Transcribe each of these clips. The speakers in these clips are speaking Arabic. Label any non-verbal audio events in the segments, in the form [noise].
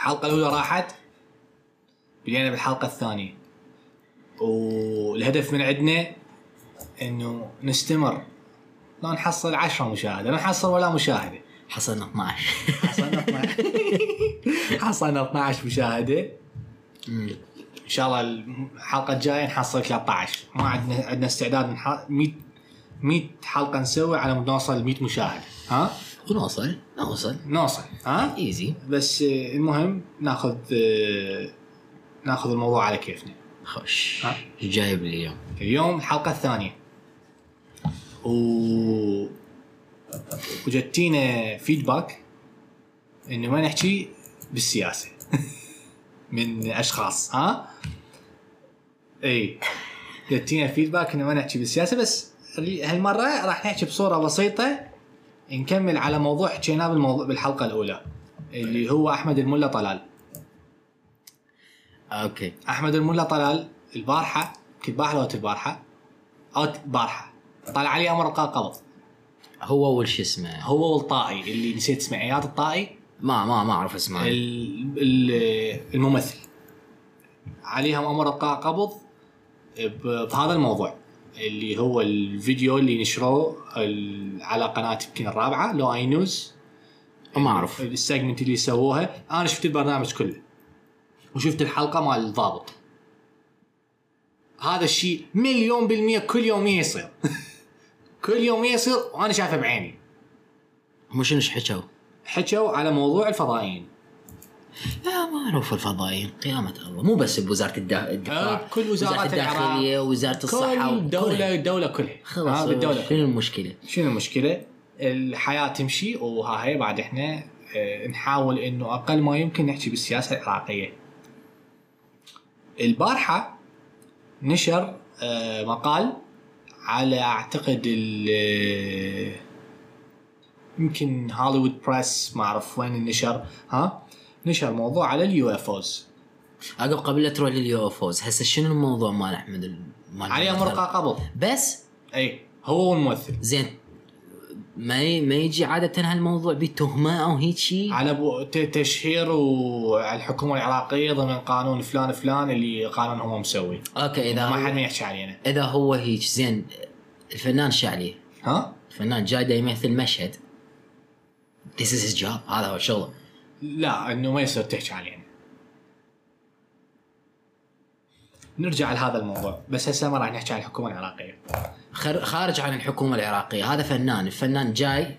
الحلقة الأولى راحت بدينا بالحلقة الثانية. والهدف من عندنا إنه نستمر. لا نحصل 10 مشاهدة لا نحصل ولا مشاهدة. حصلنا 12 حصلنا 12 [laughs] حصلنا 12 مشاهدة. إن شاء الله الحلقة الجاية نحصل 13 ما عندنا عندنا استعداد نح- 100 100 حلقة نسوي على مود نوصل ل 100 مشاهد ها؟ ونوصل نوصل نوصل ها؟ ايزي بس آه، المهم ناخذ آه، ناخذ الموضوع على كيفنا. خوش. ها؟ إيش جايب لي اليوم؟ اليوم الحلقة الثانية. و وجتينا فيدباك إنه ما نحكي بالسياسة. [laughs] من أشخاص ها؟ إي. جتينا فيدباك إنه ما نحكي بالسياسة بس ال- هالمرة راح نحكي بصورة بسيطة نكمل على موضوع حكيناه بالموضوع بالحلقة الأولى اللي هو أحمد الملا طلال. أوكي. أحمد الملا طلال البارحة كنت بارحه لو البارحة. أو البارحه طلع علي أمر القاء قبض. هو وش اسمه؟ هو والطائي اللي نسيت اسمه اياد الطائي. ما ما ما أعرف اسمه. ال- ال- الممثل. عليهم أمر القاء قبض بهذا الموضوع. اللي هو الفيديو اللي نشروه على قناة يمكن الرابعة لو I News ما أعرف. ال segment اللي سووها أنا شفت البرنامج كله. وشفت الحلقة مال الضابط. هذا الشيء مليون بالمية كل يومية يصير. [laughs] كل يومية يصير وأنا شايفه بعيني. هم شنو حكوا؟ حكوا على موضوع الفضائيين. لا ما أعرف الفضائيين قيامة الله مو بس بوزارة الدفاع آه، كل وزارات وزارة الداخلية وزارة الصحة كل دولة. الدولة كلها خلاص آه، بالدولة شنو المشكلة؟ شنو المشكلة؟ الحياة تمشي وها هي بعد إحنا آه، نحاول إنه أقل ما يمكن نحكي بالسياسة العراقية. البارحة نشر آه، مقال على أعتقد ال آه، يمكن هوليوود بريس ما أعرف وين النشر ها نشر موضوع على ال UFOs. عقب قبل لا تروح لل UFOs هسه شنو الموضوع مال أحمد ال- مال عليه الممثل؟ أمر قبض بس؟ إي هو والممثل. زين ما ما يجي عادة هالموضوع بتهمة أو هيك شيء على بو تشهير وعلى الحكومة العراقيه ضمن قانون فلان فلان اللي قانون هو مسوي. okay إذا ما حد ما يحكي علينا. إذا هو هيك زين الفنان شو عليه؟ ها؟ الفنان جاي دا يمثل مشهد. This is his job هذا هو شغله. لا انه ما يصير تحكي علينا نرجع لهذا الموضوع. بس هسه ما راح نحكي عن الحكومة العراقية. خارج عن الحكومة العراقية. هذا فنان. الفنان جاي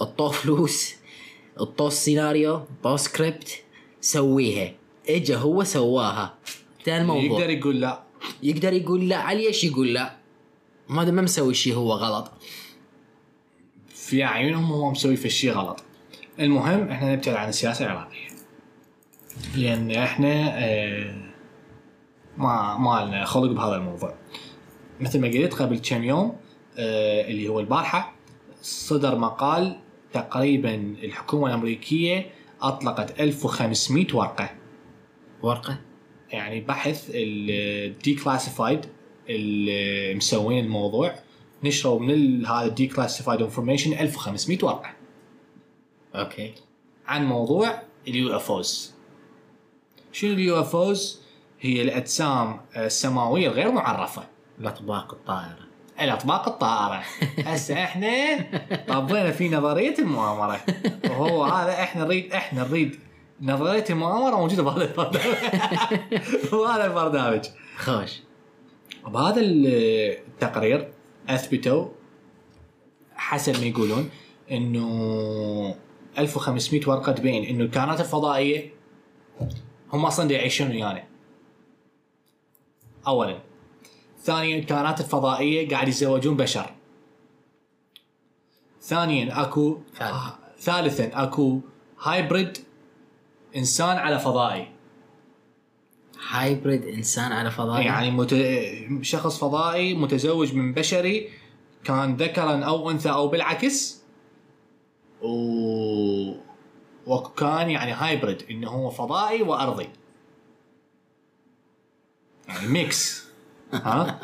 اعطوه فلوس اعطوه السيناريو اعطوه سكريبت سويها. اجا هو سواها. انتهى الموضوع. يقدر يقول لا. يقدر يقول لا. على إيش يقول لا؟ ما ما مسوي شيء هو غلط. في عيونهم هو مسوي في الشيء غلط. المهم إحنا نبتعد عن السياسة العراقية. لأن إحنا آه، ما ما لنا خلق بهذا الموضوع. مثل ما قلت قبل كم يوم آه، اللي هو البارحة صدر مقال تقريبا الحكومة الأمريكية أطلقت 1500 ورقة. ورقة؟ يعني بحث ال declassified اللي مسوين الموضوع. نشروا من هذا ال declassified information 1500 ورقة. أوكي. عن موضوع ال UFOs شنو ال UFOs هي الأجسام السماوية الغير معرفة. الأطباق الطائرة. الأطباق الطائرة. هسه إحنا طبينا في نظرية المؤامرة؟ وهو هذا إحنا نريد إحنا نريد نظرية المؤامرة موجودة بهذا البرنامج. بهذا البرنامج. خوش. بهذا التقرير أثبتوا حسب ما يقولون إنه 1500 ورقة تبين إنه الكائنات الفضائية هم أصلا يعيشون ويانا. اولا. ثانيا الكائنات الفضائية قاعد يتزوجون بشر. ثانيا أكو. آه، ثالثا أكو hybrid إنسان على فضائي. hybrid إنسان على فضاء يعني مت... شخص فضائي متزوج من بشري كان ذكرا أو أنثى أو بالعكس و... وكان يعني hybrid إنه هو فضائي وأرضي. يعني mix [laughs] ها؟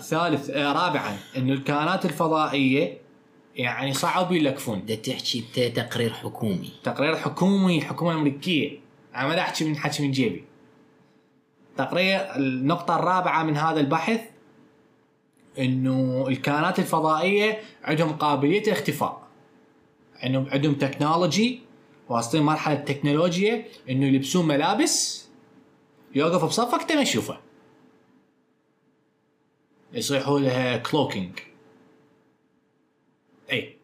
ثالث آه رابعا انه الكائنات الفضائية يعني صعب يلكفون. بدك تحكي تقرير حكومي. تقرير حكومي الحكومة الامريكيه أنا ما أحكي من حكي من جيبي. تقريبا النقطة الرابعة من هذا البحث إنه الكائنات الفضائية عندهم قابلية الاختفاء. عندهم عندهم technology واصلين مرحلة تكنولوجيا انه يلبسون ملابس يوقف بصفك انت ما تشوفه يصيحوا لها cloaking اي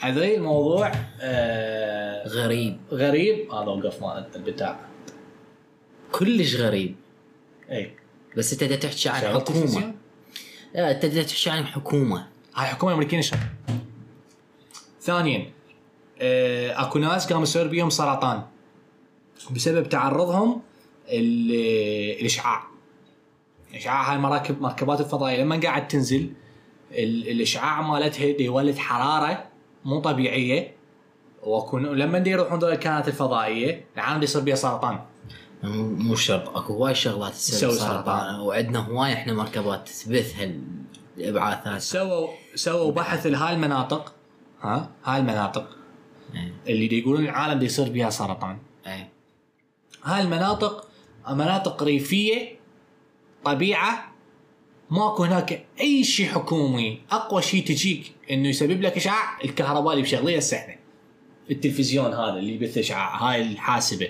هذا الموضوع آه غريب. غريب؟ هذا وقف مال البتاع. كلش غريب. اي بس انت تحكي عن حكومة؟ لا انت تحكي عن حكومة. هاي حكومة أمريكية نشر ثانيا آه، أكو ناس قام يصير بيهم سرطان. بسبب تعرضهم ال- الاشعاع إشعاع هاي المراكب مركبات الفضائية. لما قاعد تنزل ال- الإشعاع مالتها يولد حرارة مو طبيعية. وكون لما يروحون دول الكائنات الفضائية العالم يصير بيها سرطان. مو شرط. أكو هواي شغلات تسوي سرطان. وعندنا هواي إحنا مركبات تثبت هالإبعاثات. سووا سووا بحث لهاي المناطق. ها؟ هاي المناطق. إيه. اللي دي يقولون العالم دي يصير بيها سرطان. إيه. هاي المناطق مناطق ريفية طبيعة ماكو هناك أي شيء حكومي. أقوى شيء تجيك إنه يسبب لك إشعاع الكهرباء اللي مشغليه هسه إحنا التلفزيون هذا اللي يبث إشعاع هاي الحاسبة.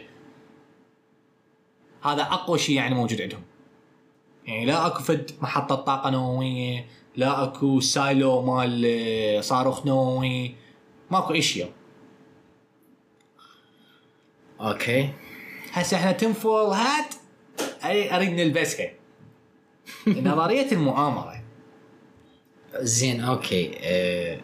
هذا أقوى شيء يعني موجود عندهم. يعني لا أكو فد محطة طاقة نووية لا اكو silo مال آه، صاروخ نووي. ماكو اي شيء أوكي. هسه إحنا تنفول هات اي أريد نلبسها [laughs] نظرية المؤامرة. زين أوكي آه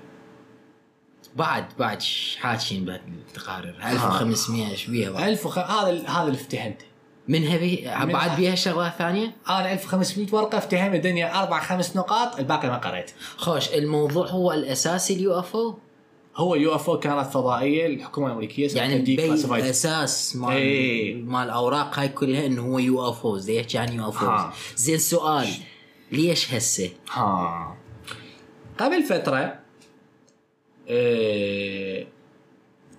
بعد بعد حاكين بعد التقارير 1500 إيش بيها؟ بعد؟ 1000 وخ... هذا هذا اللي افتهمته منها بي من- بعد بيها شغلات ثانية؟ أنا 1500 ورقة افتهمت الدنيا أربع خمس نقاط الباقي ما قريت خوش الموضوع هو الأساسي ال UFO هو UFO كانت فضائية الحكومة الأمريكية يعني declassified أساس مال إيه. مال الاوراق هاي كلها إنه هو يو إف اوز يحكي عن يو إف. اوز زين سؤال ليش هسه؟ ها قبل فترة آه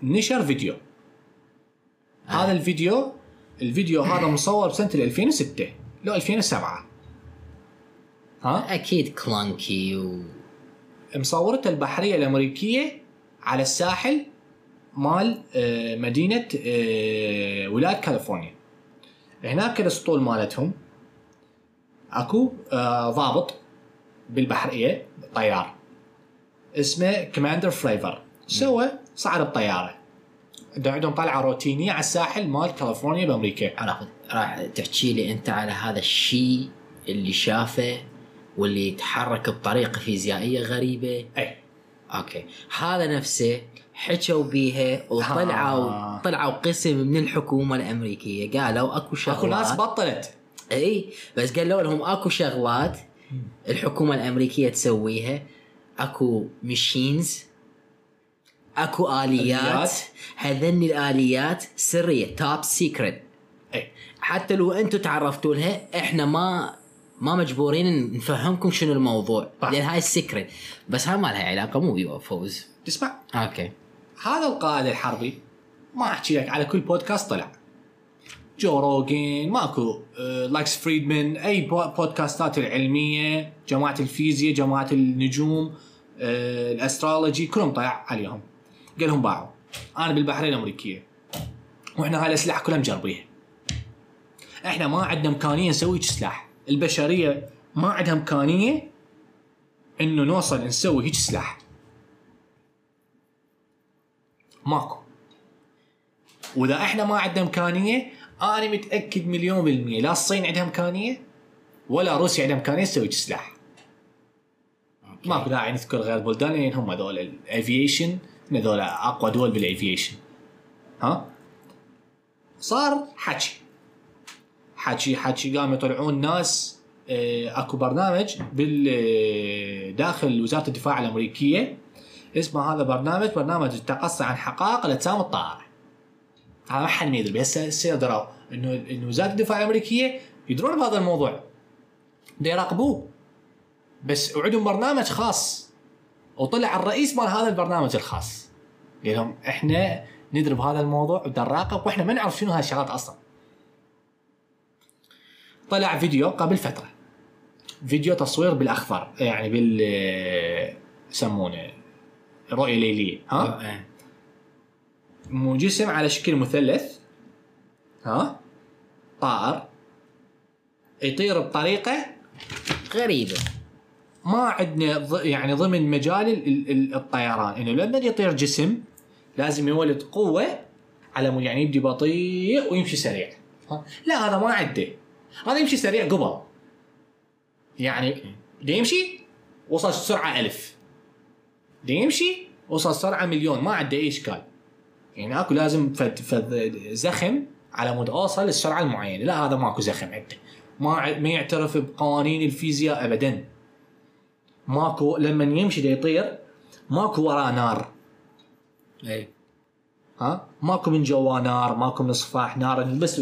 نشر فيديو هذا الفيديو الفيديو هذا مصور بسنة 2006 لو 2007 ها؟ أكيد كلانكي و مصورته البحرية الأمريكية على الساحل مال آه، مدينة آه، ولاية كاليفورنيا. هناك الاسطول مالتهم. أكو آه، ضابط بالبحرية طيار. اسمه commander فريفر سوى صعد بطيارة. عنده- عندهم طلعه روتينية على الساحل مال كاليفورنيا بأمريكا. عرفت راح تحكي لي أنت على هذا الشيء اللي شافه واللي يتحرك بطريقة فيزيائية غريبة؟ اي أوكي. هذا نفسه حكوا بيها وطلعوا آه. طلعوا قسم من الحكومة الأمريكية. قالوا أكو شغلات أكو ناس بطلت. إي بس قالوا لهم أكو شغلات الحكومة الأمريكية تسويها. أكو machines اكو آليات. هذني الآليات سرية top secret إي. حتى لو أنتم تعرفتوا لها إحنا ما ما مجبورين نفهمكم شنو الموضوع. صح. لأن هاي ال secret بس هاي ما لها علاقة مو ب UFOs. تسمع؟ أوكي. هذا القائد الحربي ما أحكي لك على كل بودكاست طلع. جو روجن ماكو آه، لكس فريدمان أي بو- podcastات العلمية جماعة الفيزياء جماعة النجوم آه، ال astrology كلهم طلع عليهم. قال لهم باعوا. أنا بالبحريه الامريكيه وإحنا هاي الأسلحة كلها مجربيها. إحنا ما عندنا إمكانية نسوي هيك سلاح. البشرية ما عندها إمكانية إنه نوصل نسوي هيك سلاح. ماكو. وإذا إحنا ما عندنا إمكانية أنا متأكد مليون بالمية لا الصين عندها إمكانية ولا روسيا عندها إمكانية تسوي سلاح. ماكو داعي نذكر غير بلدان لأن هم هذول ال aviation هذول أقوى دول بال aviation ها؟ صار حكي. حكي حكي. قاموا يطلعون ناس آه، أكو برنامج بال آه، داخل وزارة الدفاع الأمريكية. اسمه هذا برنامج برنامج التقصي عن حقائق الأجسام الطائره هذا ما حد ما يدري هسه دروا إنه إنه وزارة الدفاع الأمريكية يدرون بهذا الموضوع. يراقبوه. بس وعندهم برنامج خاص. وطلع الرئيس مال هذا البرنامج الخاص. قال لهم إحنا ندري بهذا الموضوع ودراقب وإحنا ما نعرف شنو هاي الشغلات أصلا. طلع فيديو قبل فترة. فيديو تصوير بالأخضر يعني بال يسمونه رؤية ليلية ها؟ إيه. مو جسم على شكل مثلث ها؟ طائر يطير بطريقة غريبة. ما عندنا يعني ضمن مجال ال- ال- الطيران. إنه لما يطير جسم لازم يولد قوة على مود يعني يبدي بطيء ويمشي سريع؟ لا هذا ما عنده. هذا يمشي سريع قبل. يعني دا يمشي وصل سرعة ألف. دا يمشي وصل سرعة مليون. ما عنده أي إشكال. يعني أكو لازم فد فد زخم على مود أوصل للسرعه المعينة. لا هذا ماكو زخم عنده. ما ما يعترف بقوانين الفيزياء ابدا. ماكو لما يمشي دا يطير ماكو وراه نار. اي ها؟ ماكو من جوا نار ماكو من صفاح نار بس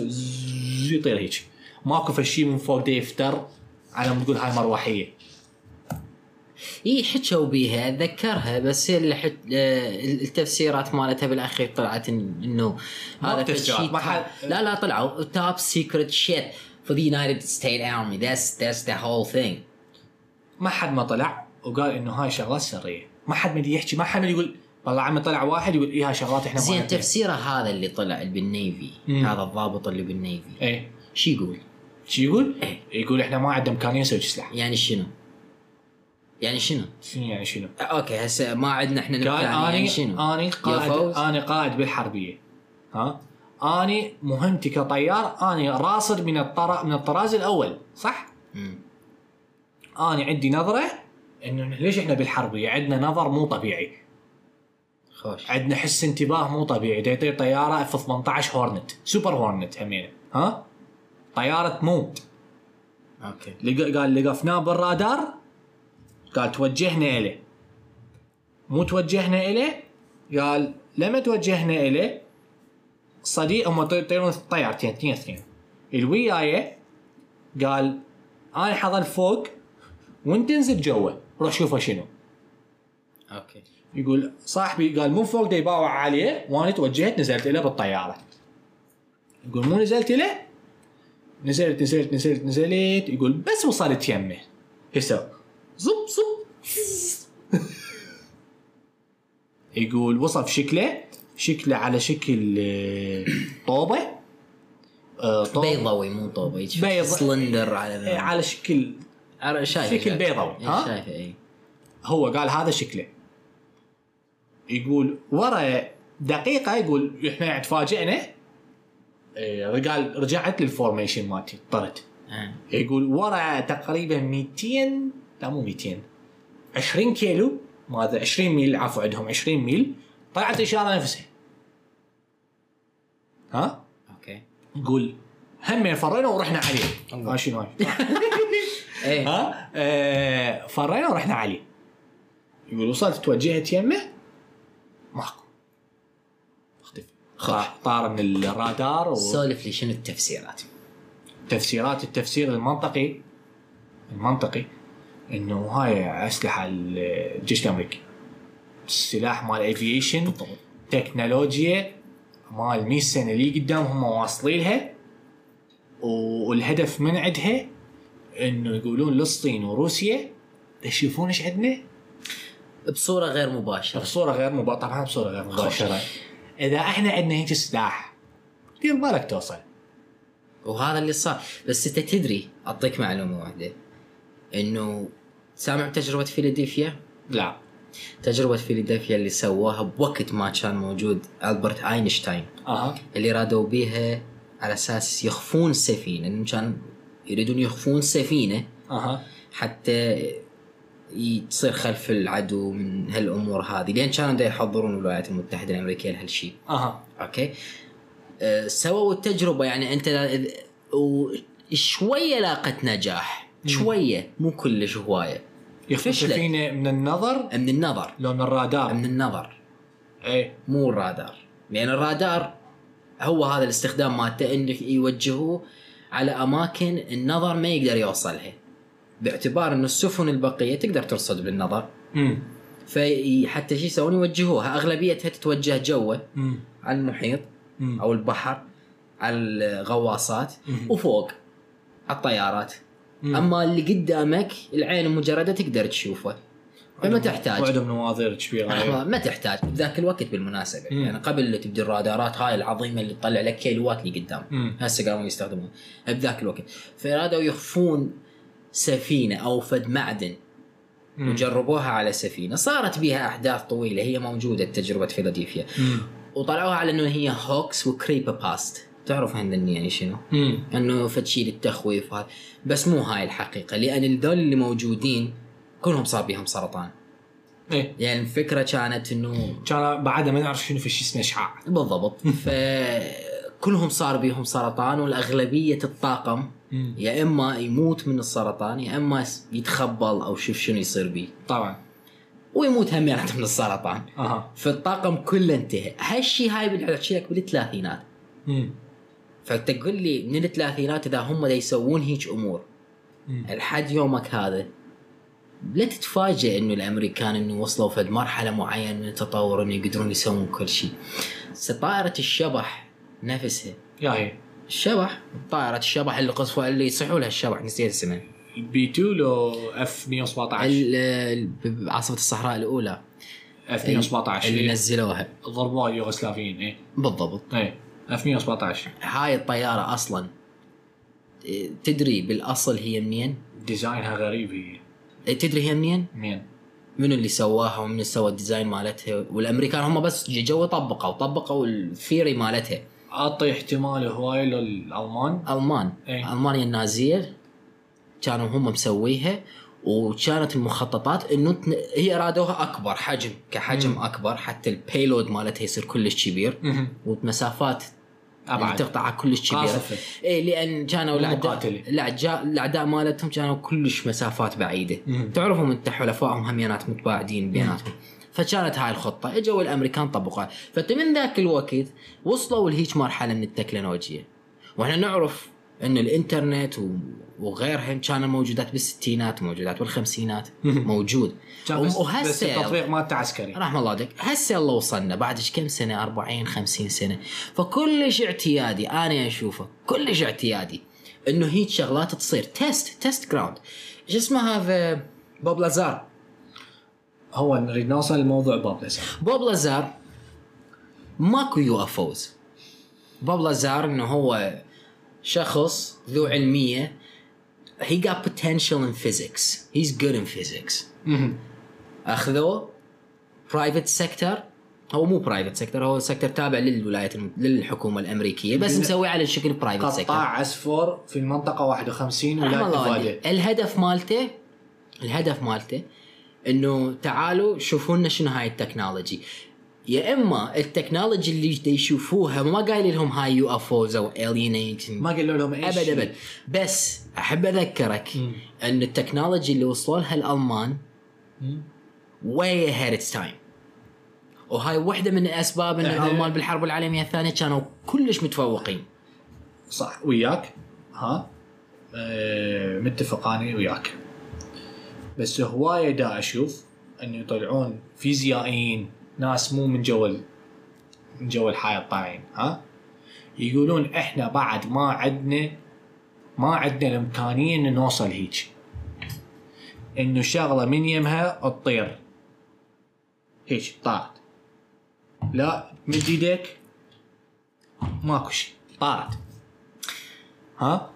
يطير هيك. ماكو فشي من فوق دا يفتر على ما تقول هاي مروحية. اي حكوا بيها أتذكرها بس اللي حت... آه، التفسيرات مالتها بالأخير طلعت إنه هذا تفسيرات، فشي ما حد- لا لا طلعوا. Top secret shit for the United States Army. That's that's the whole thing. ما حد ما طلع وقال إنه هاي شغلات سرية ما حد مدي يحكي ما حد يقول والله عمي طلع واحد يقول إيه هاي شغلات إحنا ما زين. تفسيره هذا اللي طلع اللي بال navy مم. هذا الضابط اللي بال navy إيه شو يقول؟ شو يقول؟ إيه. يقول إحنا ما عندنا امكانيه نسوي سلاح يعني شنو؟ يعني شنو؟ شنو يعني شنو؟ أوكي هسه ما عندنا إحنا قال الإمكانية، اني يعني شنو؟ آني قائد؟ آني قائد بالحربية ها آني مهمتي كطيار آني راصد من الطر... من الطراز الأول صح؟ مم. آني عندي نظرة انه ليش إحنا بالحربيه عندنا نظر مو طبيعي. خوش. عندنا حس انتباه مو طبيعي. دا يطير طيارة F 18 Hornet. Super Hornet همينه ها؟ طيارة تموت. أوكي. قال لقفناه بالرادار. قال توجهنا إليه. مو توجهنا إليه؟ قال لما توجهنا إليه صديق هم يطي- يطيرون طيارتين اثنين اثنين. الويايه قال أنا حظل فوق وانت انزل جوا روح شوفه شنو. أوكي. يقول صاحبي قال مو فوق يباوع عليه وأنا توجهت نزلت له بالطيارة. يقول مو نزلت له؟ نزلت نزلت نزلت نزلت. يقول بس وصلت يمه. هسه زب زب. [laughs] يقول وصف شكله شكله على شكل آه، طوبة. آه، طوب- بيضاوي مو طوبة بيض- سلندر على على شكل على شايفه شكل. بيضاوي، إيه، ها؟ شايفه اي هو قال هذا شكله. يقول ورا دقيقة يقول إحنا تفاجئنا. إيه، قال رجعت لل formation مالتي طرت. آه. يقول ورا تقريبا 200 لا مو 200 20 كيلو ماذا 20 ميل عفوا عندهم 20 ميل طلعت إشارة نفسها. ها؟ أوكي. يقول هم فرينا ورحنا عليه شنو هاي؟ إيه. ها؟ آه فرينا ورحنا عليه يقول وصلت توجهت يمه. ماكو. اختفى. طار من الرادار سولف لي شنو التفسيرات؟ وتفسيرات التفسير المنطقي. المنطقي إنه هاي أسلحة الجيش الأمريكي. السلاح مال aviation تكنولوجيا مال 100 سنه اللي قدام هم واصلين لها والهدف من عندها إنه يقولون للصين وروسيا تشوفون إيش عندنا؟ بصورة غير مباشرة. بصورة غير مباشره طبعا بصورة غير مباشرة. إذا إحنا عندنا هيك سلاح دير بالك توصل. وهذا اللي صار. بس أنت تدري أعطيك معلومة واحدة. إنه سامع تجربة فيلادلفيا؟ لا. تجربة فيلادلفيا اللي سواها بوقت ما كان موجود. ألبرت أينشتاين. أها. اللي رادوا بيها على أساس يخفون السفينة إنه كان يريدون يخفون السفينة أها. حتى تصير خلف العدو من هالأمور هذه لأن كانوا دا يحضرون الولايات المتحدة الأمريكية لهالشيء أها. أوكي؟ أه سووا التجربة يعني أنت وشويه لاقت نجاح. شوية مو كلش هواية. السفينة من النظر؟ من النظر. لو من الرادار. من النظر. إيه. مو الرادار. لأن الرادار هو هذا الاستخدام مالته انه يوجهوه على أماكن النظر ما يقدر يوصلها. باعتبار انه السفن البقية تقدر ترصد بالنظر. امم فحتى شو يسوون يوجهوها. أغلبيتها تتوجه جوا على المحيط مم. أو البحر على الغواصات. مم. وفوق على الطيارات. مم. أما اللي قدامك العين المجرده تقدر تشوفه. فما تحتاج وعندهم نواظر كبيرة ما تحتاج بذاك الوقت بالمناسبة مم. يعني قبل لا تبدي الرادارات هاي العظيمة اللي تطلع لك كيلوات اللي قدام مم. هسه قاموا يستخدمون بذاك الوقت فرادوا يخفون سفينة أو فد معدن مم. وجربوها على سفينة صارت بها أحداث طويلة هي موجودة تجربه فيلادلفيا مم. وطلعوها على إنه هي هوكس وكريبر باست تعرف هندن يعني شنو؟ مم. إنه فتشي للتخويف وهذا بس مو هاي الحقيقة لأن الذول اللي موجودين كلهم صار بيهم سرطان. إيه. يعني الفكرة كانت إنه كان بعدها ما نعرف شنو في شيء اسمه اشعاع بالضبط. فكلهم صار بيهم سرطان والأغلبية الطاقم. يا إما يموت من السرطان يا إما يتخبل أو شوف شنو يصير بيه. طبعا. ويموت همينات من السرطان. أها. فالطاقم كله انتهى. هالشيء هاي بنحكي لك بالثلاثينات. فتقول لي من الثلاثينات إذا هم دا يسوون هيك أمور. لحد يومك هذا. لا تتفاجئ إنه الأمريكان إنه وصلوا فد مرحلة معينة من التطور إنه يقدرون يسوون كل شيء. طائرة الشبح نفسها. يا هي الشبح؟ طائرة الشبح اللي قصفوا اللي يصحوا لها الشبح نسيت اسمها ال B 2 لو F 117 ال- ال- بعاصفة الصحراء الأولى. F 117 اللي إيه. نزلوها. ضربوها اليوغوسلافيين إيه. بالضبط. إيه. F 117 هاي الطيارة أصلا إيه، تدري بالأصل هي منين؟ design ها غريب هي. تدري هي منين؟ منين؟ منو اللي سواها ومن سوى ال design مالتها والأمريكان هم بس جو طبقوا طبقوا ال theory مالتها أعطي احتمال هواي للألمان ألمان إيه. ألمانيا النازية كانوا هم مسويها وكانت المخططات إنه هي أرادوها أكبر حجم كحجم مم. أكبر حتى البيلود مالتها يصير كلش كبير مهم. ومسافات أبعد. تقطع كلش كبيرة. اي لأن كانوا الاعداء. الأعداء مالتهم كانوا كلش مسافات بعيدة. مم. تعرفهم أنت حلفائهم هميانات متباعدين بيناتهم. فكانت هاي الخطة. إجوا الأمريكان طبقوها. فأنت من ذاك الوقت وصلوا لهيج مرحلة من التكنولوجيا. وإحنا نعرف إن الإنترنت و- وغيرهم كانوا موجودات بالستينات موجودات بالخمسينات. موجود. كان بس, وهسه التطبيق مالته عسكري. رحم الله عليك. هسه الله وصلنا بعد كم سنة؟ 40 50 سنة. فكلش اعتيادي أنا أشوفه كلش اعتيادي إنه هيك شغلات تصير. test test ground إيش اسمه هذا؟ بوب لازار. هو نريد نوصل لموضوع بوب لازار ماكو UFOs. بوب لازار إنه هو شخص ذو علمية. He got potential in physics. He's good in physics. اخذوه private sector هو مو private sector هو sector تابع للولايات الم... للحكومة الأمريكية بس بن- مسوي على شكل private sector قطاع عسفر في المنطقة 51 رحم ولاية نفاده والديك. الهدف مالته الهدف مالته إنه تعالوا شوفوا لنا شنو هاي ال technology. يا إما ال technology اللي يشوفوها ما قايل لهم هاي UFOs أو alien ما قالوا لهم إيش؟ أبد أبد. بس أحب أذكرك مم. إن ال technology اللي وصلوا لها الألمان way ahead its time. وهاي واحدة من الأسباب أن إحنا- الألمان بالحرب العالمية الثانية كانوا كلش متفوقين. صح وياك. ها؟ أه متفق أنا وياك. بس هواية دا أشوف انه يطلعون فيزيائيين ناس مو من جو من جو الحياة الطالعين ها؟ يقولون إحنا بعد ما عندنا ما عندنا الإمكانية إن نوصل هيك إنه شغلة من يمها تطير هيك طارت لا مد ايديك ماكو شيء طارت ها؟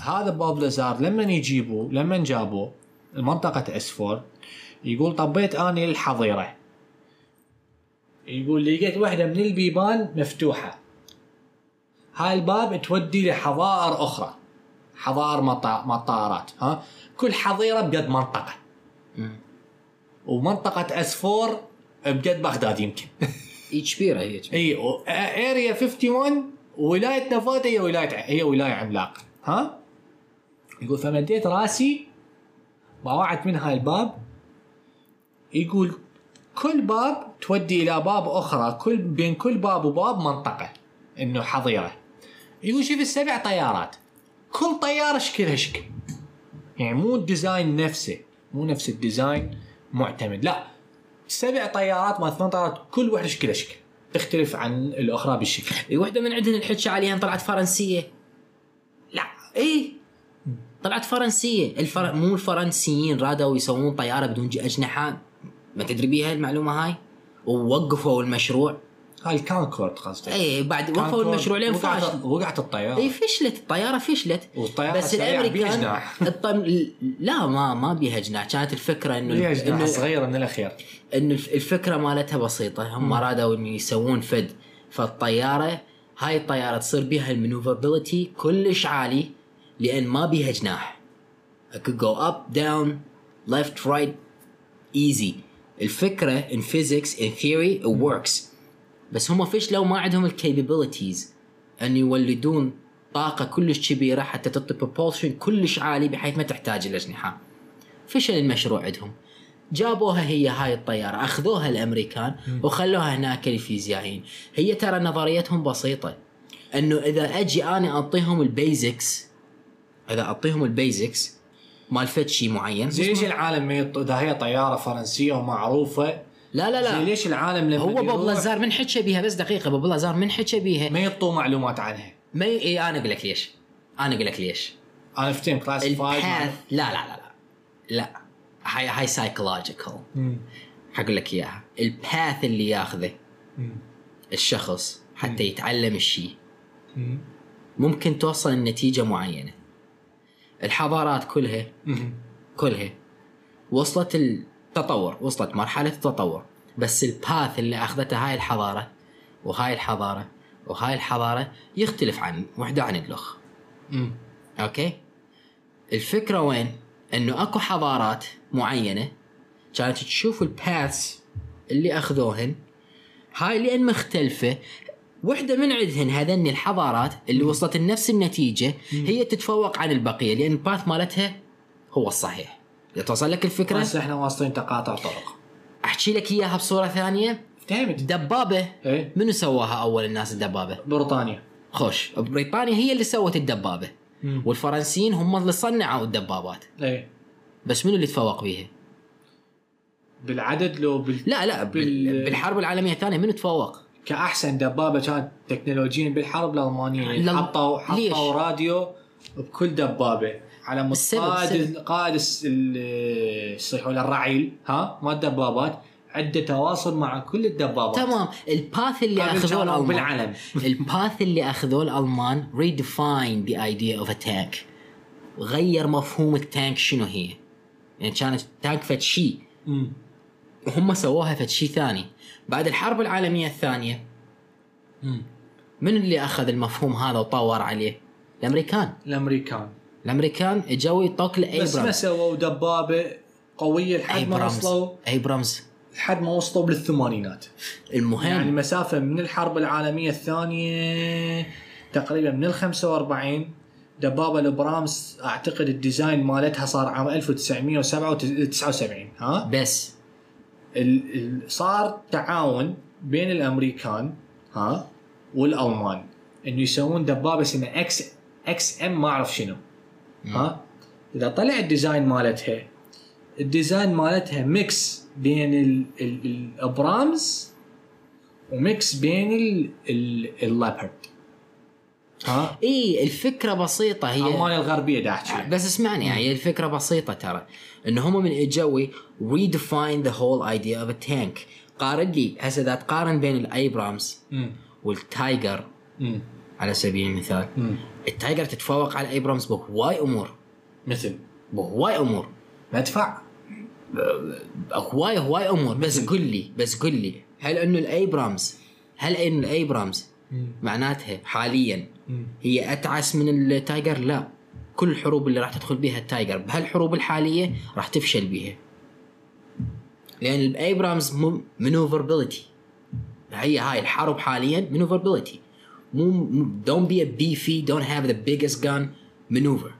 هذا باب لازار. لما يجيبوه لما جابوه المنطقة اسفور يقول طبيت أني الحظيرة يقول لقيت واحدة من البيبان مفتوحة. هاي الباب تودي لحظائر أخرى. حظائر مطا- مطارات ها؟ كل حظيرة بقد منطقة. مم. ومنطقة اسفور بقد بغداد يمكن. [laughs] هي كبيرة هي إي area 51 ولاية نفاده هي ولاية هي ولاية عملاقة. ها؟ يقول فمديت راسي باوعت من هاي الباب. يقول كل باب تودي إلى باب أخرى. كل بين كل باب وباب منطقة. إنه حظيرة. يقول شوف السبع طيارات. كل طياره شكلها شكل يعني مو ال design نفسه. مو نفس الديزاين معتمد. لا. سبع طيارات ما ثمان طيارات كل واحدة شكلها شكل تختلف عن الأخرى بالشكل. وحدة من عندهم الحكي عليها طلعت فرنسية. لا. إي. طلعت فرنسية. الفر... مو الفرنسيين رادوا يسوون طيارة بدون أجنحة. ما تدري بيها المعلومة هاي؟ ووقفوا المشروع. هاي الكونكورد قصدك. اي بعد وقفوا المشروع لين وقعت فاشل. وقعت الطيارة. اي فشلت الطيارة فشلت. والطيارة بس الأمريكان الطم... لا ما ما بيها جناح. كانت الفكرة إنه بيها جناح إنه صغيرة من الأخير. إنه الف- الفكرة مالتها بسيطة. هم رادوا إنه يسوون فد. فالطيارة هاي الطيارة تصير بيها ال maneuverability كلش عالي لأن ما بيها جناح. I could go up down left right easy. الفكرة in physics in theory it works. بس هم فشلوا ما عندهم ال capabilities أن يولدون طاقة كلش كبيرة حتى تعطي propulsion كلش عالي بحيث ما تحتاج الأجنحة. فشل المشروع عندهم. جابوها هي هاي الطيارة أخذوها الأمريكان وخلوها هناك الفيزيائيين. هي ترى نظريتهم بسيطة أنه إذا أجي أنا أعطيهم ال basics إذا أعطيهم ال basics مال فد شيء معين. زي ليش العالم ما يط... إذا هي طيارة فرنسية ومعروفة؟ لا لا زي لا ليش العالم لما هو بوب لازار من حكى بيها بس دقيقة بوب لازار من حكى بيها. ما يعطوا معلومات عنها. ما ي... إيه أنا أقول لك ليش. أنا أقول لك ليش. أنا فتهم classified ال path لا لا لا لا. لا. هاي هاي psychological حقول لك إياها. ال path اللي ياخذه الشخص حتى يتعلم الشيء ممكن توصل لنتيجة معينة. الحضارات كلها كلها وصلت التطور وصلت مرحلة التطور. بس ال path اللي أخذته هاي الحضارة وهاي الحضارة وهاي الحضارة يختلف عن وحدة عن الأخ أوكي؟ الفكرة وين؟ أنه أكو حضارات معينة كانت تشوف الباثs اللي أخذوهن. هاي لأن مختلفة. وحدة من عندهن هذن الحضارات اللي وصلت لنفس النتيجة هي تتفوق عن البقية لأن الباث مالتها هو الصحيح. توصل لك الفكرة؟ بس إحنا واصلين تقاطع طرق. أحكي لك إياها بصورة ثانية. فهمت دبابة إيه. منو سواها أول الناس الدبابة؟ بريطانيا. خوش. بريطانيا هي اللي سوت الدبابة. مم. والفرنسيين هم اللي صنعوا الدبابات. إيه. بس منو اللي تفوق بيها؟ بالعدد لو بال... لا لا بال- بال... بالحرب العالمية الثانية منو تفوق؟ كأحسن دبابة كانت تكنولوجيا بالحرب الألمانية. يعني حطوا؟ حطوا راديو بكل دبابة. على مود قائد. قائد يصيحون الرعيل ها؟ ما الدبابات. عنده تواصل مع كل الدبابات. تمام. الباث [laughs] اللي أخذوه الالمان بالعلم الباث اللي أخذوه الألمان the idea of a tank غير مفهوم التانك شنو هي؟ يعني كانت تانك فد شيء. وهم سووها فد شيء ثاني. بعد الحرب العالمية الثانية. مم. من اللي أخذ المفهوم هذا وطور عليه؟ الأمريكان. الأمريكان. الأمريكان اجوا يطوك بس ما سووا دبابة قوية لحد ما وصلوا أيبرامز. لحد ما وصلوا بالثمانينات. المهم. يعني مسافة من الحرب العالمية الثانية تقريبا من ال 45 دبابة البرامز أعتقد ال design مالتها صار عام 1979 ها؟ بس. صار تعاون بين الأمريكان ها والألمان. إنه يسوون دبابة اسمها إكس إكس ام ما أعرف شنو ها. إذا طلع ال design مالتها ال design مالتها mix بين ال- ال- الأبرامز و mix بين ال- ال- الليوبارد ها؟ إي الفكرة بسيطة هي ألمانيا الغربية دا احكي بس اسمعني هي الفكرة بسيطة ترى إن هم من اجوا redefine the whole idea of a tank. قارن لي هسه إذا تقارن بين الايبرامز. والتايجر مم. على سبيل المثال مم. التايجر تتفوق على الايبرامز بهواي أمور. مثل؟ بهواي أمور. مدفع هواي هواي أمور. بس قل لي بس قل لي هل إنه الايبرامز هل إنه الايبرامز معناتها حاليا. هي أتعس من التايجر؟ لا. كل الحروب اللي راح تدخل بها التايجر بهالحروب الحالية راح تفشل بها لأن الايبرامز maneuverability هي هاي الحرب حاليا maneuverability مو be a beefy don't have the biggest gun maneuver.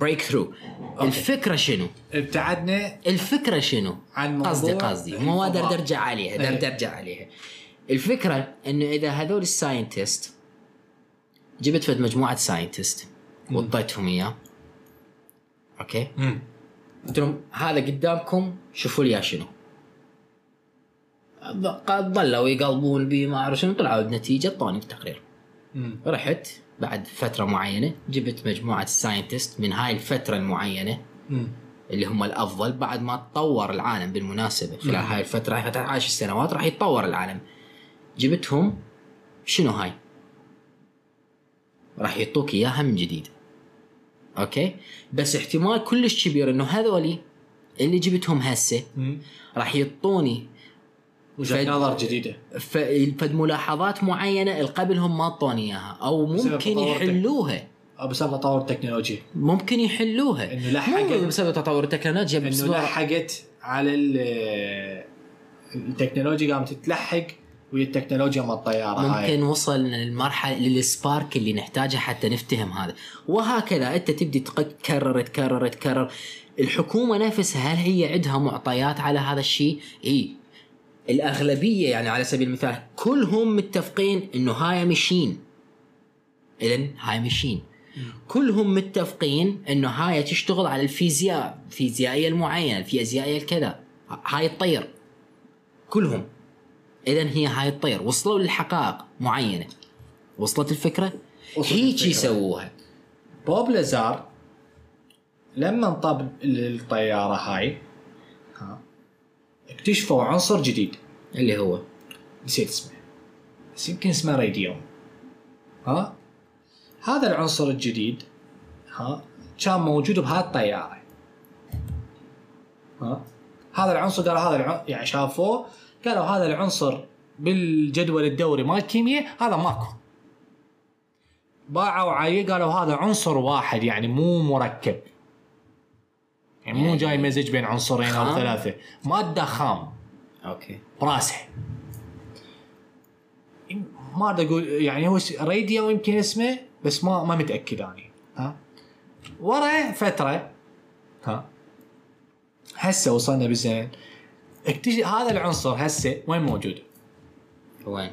Break through الفكرة شنو؟ ابتعدنا الفكرة شنو؟ عن قصدي قصدي. مو. أقدر ارجع عليها إيه. أقدر ارجع عليها. الفكرة إنه إذا هذول ال scientist جبت فد مجموعة scientist وطيتهم إياه أوكي. قلت لهم هذا قدامكم شوفوا لي شنو ظلوا يقلبون بي ما أعرف شنو طلعوا بنتيجة اعطوني التقرير. رحت بعد فترة معينة جبت مجموعة ال scientist من هاي الفترة المعينة مم. اللي هم الأفضل بعد ما تطور العالم بالمناسبة خلال. هاي الفترة هاي فتره عشر سنوات راح يتطور العالم جبتهم شنو هاي؟ راح يعطوك إياها من جديد. أوكي؟ بس احتمال كلش كبير إنه هذولي اللي جبتهم هسه. راح يعطوني وجهة فد- نظر جديدة. ف- فد ملاحظات معينة القبلهم ما أعطوني إياها أو ممكن يحلوها. أو بسبب تطور التكنولوجيا ممكن يحلوها. إنه لحقت بسبب تطور التكنولوجيا إنه لحقت على ال- التكنولوجيا قامت تتلحق ويا التكنولوجيا مال الطيارة هاي. ممكن وصل للمرحله للسبارك اللي نحتاجه حتى نفتهم هذا. وهكذا أنت تبدي تكرر تكرر تكرر. الحكومة نفسها هل هي عندها معطيات على هذا الشيء؟ إي. الأغلبية يعني على سبيل المثال كلهم متفقين إنه هاي مشين اذا هاي مشين كلهم متفقين إنه هاي تشتغل على الفيزياء الفيزيائية المعينة الفيزيائية الكذا. هاي تطير كلهم. اذا هي هاي الطير. وصلوا للحقائق معينة. وصلت الفكرة؟ وصلت هيك. يسووها. بوب لازار لما انطب الطياره هاي ها اكتشفوا عنصر جديد. اللي هو؟ نسيت اسمه. بس يمكن اسمه راديوم. ها؟ هذا العنصر الجديد ها كان موجود بهاي الطيارة. ها؟ هذا العنصر قالوا هذا الع... يعني شافوه قالوا هذا العنصر بالجدول الدوري مال الكيمياء هذا ماكو. باعوا عليه قالوا هذا عنصر واحد يعني مو مركب. يعني مو يعني جاي مزج بين عنصرين أو؟ ثلاثة. مادة خام. أوكي. براسه ما ادري أقول يعني هو راديو يمكن اسمه بس ما ما متأكد اني ها؟ ورا فترة ها؟ هسه وصلنا بالزمن اكتشف هذا العنصر هسه وين موجود؟ وين؟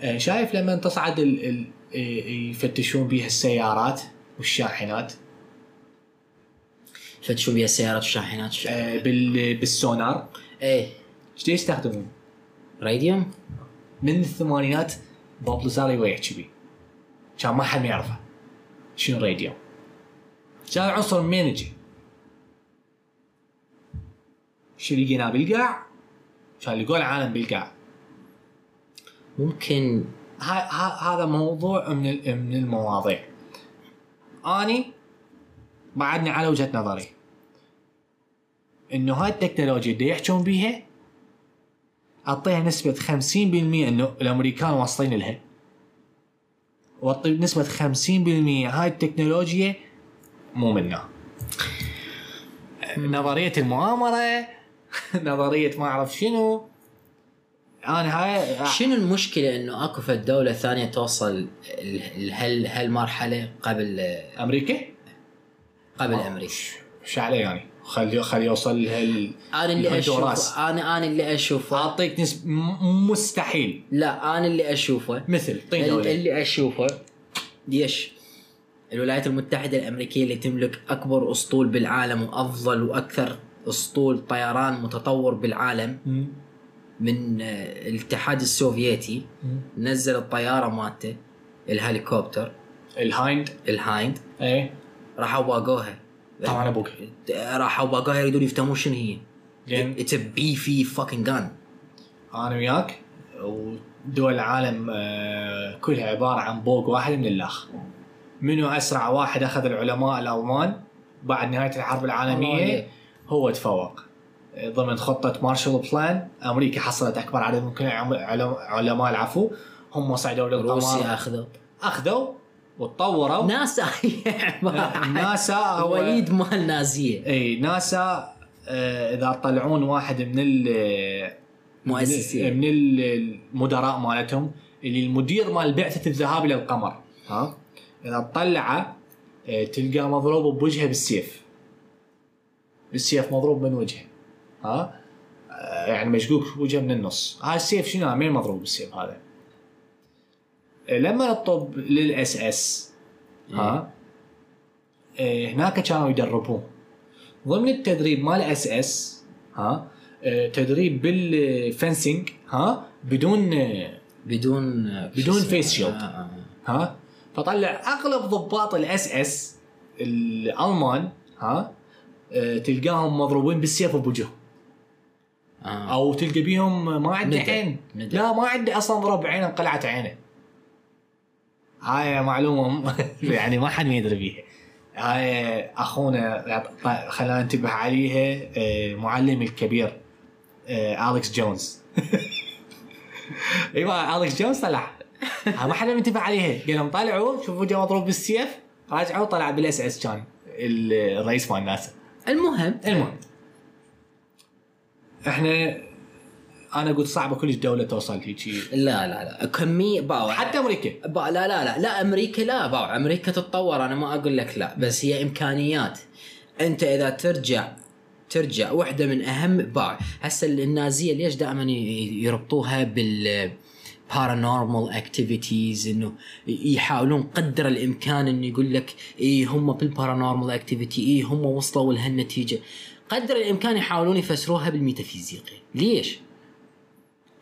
آه، شايف لما تصعد ال ال يفتشون بيها السيارات والشاحنات؟ فتشوا بيها السيارات والشاحنات آه، بال بالسونار؟ إيه. إيش يستخدمون؟ راديوم؟ من الثمانينات بوب لوزاري ويحكي بيه كان ما حد يعرفه. شنو راديو كان عنصر من يجي شو لقيناه بالقاع كان لقوا العالم بالقاع ممكن ها- ها- هذا موضوع من من المواضيع. أني بعدني على وجهة نظري. إنه هاي التكنولوجيا اللي يحجون بيها أعطيها نسبة 50% إنه الأمريكان واصلين لها. وأعطي نسبة 50% هاي التكنولوجيا مو منا نظرية المؤامرة [laughs] نظرية ما أعرف شنو. أنا هاي شنو المشكلة إنه أكو فد دوله ثانية توصل ال- هال هالمرحلة قبل أمريكا؟ قبل آه. أمريكا. إيش عليه يعني؟ خلي خلي يوصل لهال أنا اللي. اشوفه أنا أنا اللي أشوفه. أعطيك نسب مستحيل. لا أنا اللي أشوفه. مثل طين دولة. اللي أشوفه ليش؟ الولايات المتحدة الأمريكية اللي تملك أكبر أسطول بالعالم وأفضل وأكثر أسطول طيران متطور بالعالم مم. من آه، الاتحاد السوفيتي. مم. نزل الطيارة مالته الهليكوبتر. الهايند. الهايند. إيه. راحوا باقوها طبعا أبوك راحوا باقوها يريدون يفتهمون شنو هي؟ it's beefy fucking gun أنا وياك. ودول العالم آه، كلها عبارة عن بوق واحد من الأخ. منو أسرع واحد أخذ العلماء الألمان بعد نهاية الحرب العالمية؟ هو تفوق. ضمن خطة مارشال plan أمريكا حصلت أكبر عدد ممكن علماء العفو هم صعدوا للقمر روسيا أخذوا. أخذوا وتطوروا. ناسا [laughs] ناسا هو وليد مال نازية. إي ناسا آه، إذا طلعون واحد من ال مؤسسين. من المدراء مالتهم اللي المدير مال بعثة الذهاب إلى القمر. ها؟ إذا تطلعه آه، تلقاه مضروب بوجهه بالسيف. بالسيف مضروب من وجهه. ها؟ آه، يعني مشقوق وجهه من النص. هاي السيف شنو؟ مين مضروب بالسيف هذا؟ آه، لما نطب للإس إس ها؟ آه، هناك كانوا يدربوه ضمن التدريب مال إس إس ها؟ تدريب بال fencing ها؟ بدون بدون بدون. آه، آه. ها؟ فطلع أغلب ضباط الإس إس الألمان ها؟ تلقاهم مضروبين بالسيف بوجههم آه. أو تلقى بيهم ما عنده. عين. ندى. لا ما عنده أصلا ضرب عينه انقلعت عينه. هاي معلومة [laughs] يعني ما حد يدري بيها. هاي أخونا خلينا ننتبه عليها آه، معلمي الكبير آه، أليكس جونز. [laughs] إيوه أليكس جونز طلع. ما حدا منتبه عليها. قال لهم طلعوا شوفوا جا مضروب بالسيف راجعوا طلع بالأس إس كان ال- الرئيس مال ناسا. المهم. المهم. إحنا أنا قلت صعبة كلش دولة توصل هيجي لا لا لا. كمية باو. حتى أمريكا. با لا لا لا. لا أمريكا لا باو. أمريكا تتطور أنا ما أقول لك لا. بس هي إمكانيات. أنت إذا ترجع ترجع واحدة من أهم باو. هسه النازية ليش دائما يربطوها بال paranormal activities إنه يحاولون قدر الإمكان إنه يقول لك اي هم بال paranormal activity اي هم وصلوا لهالنتيجة. قدر الإمكان يحاولون يفسروها بالميتافيزيقي. ليش؟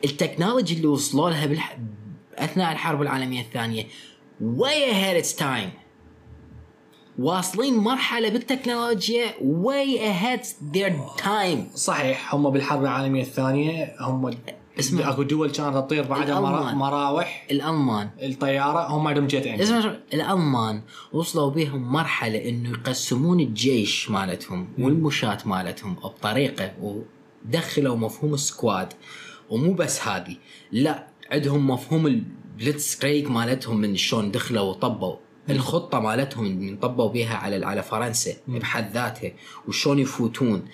التكنولوجي اللي وصلوا لها بالح... أثناء الحرب العالمية الثانية way ahead its time. واصلين مرحلة بالتكنولوجيا way ahead their time. صحيح هم بالحرب العالمية الثانية هم اسمع. اكو دول كانت تطير الألمان. مراوح الألمان. الطيارة هم عندهم jet engine اسمع الألمان وصلوا بهم مرحلة إنه يقسمون الجيش مالتهم والمشاة مالتهم بطريقة ودخلوا مفهوم ال squad. ومو بس هذه لا عندهم مفهوم ال Blitzkrieg مالتهم من شلون دخلوا وطبوا. الخطة مالتهم من طبوا بها على على فرنسا بحد ذاتها. وشلون يفوتون.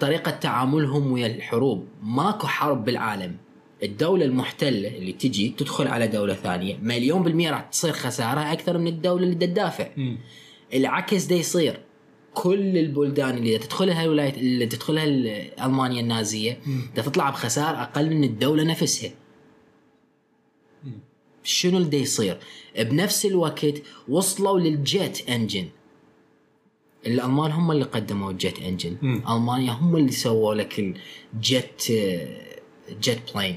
طريقة تعاملهم ويا الحروب. ماكو حرب بالعالم. الدولة المحتلة اللي تجي تدخل على دولة ثانية مليون بالمية راح تصير خسارة أكثر من الدولة اللي دا تدافع. العكس دا يصير. كل البلدان اللي تدخلها الولايات اللي تدخلها ال- ألمانيا النازية دا تطلع بخسائر أقل من الدولة نفسها. شنو اللي يصير؟ بنفس الوقت وصلوا للجيت انجن الألمان هم اللي قدموا ال jet engine مم. ألمانيا هم اللي سووا لك ال jet jet plane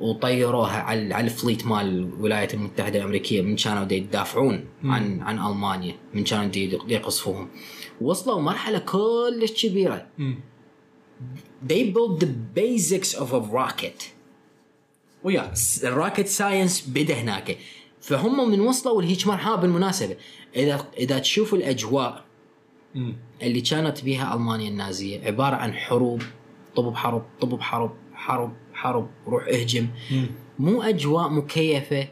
وطيروها على على ال fleet مال الولايات المتحدة الأمريكية من كانوا دا يدافعون عن عن ألمانيا من كانوا يقصفوهم. وصلوا مرحلة كلش كبيرة. they built the basics of a rocket. وياك. ال rocket science بدأ هناك. فهم من وصلوا لهيك مرحلة بالمناسبة. إذا إذا تشوف الأجواء. اللي كانت بها ألمانيا النازية عبارة عن حروب طب بحرب طب بحرب حرب حرب روح اهجم. مم. مو أجواء مكيفه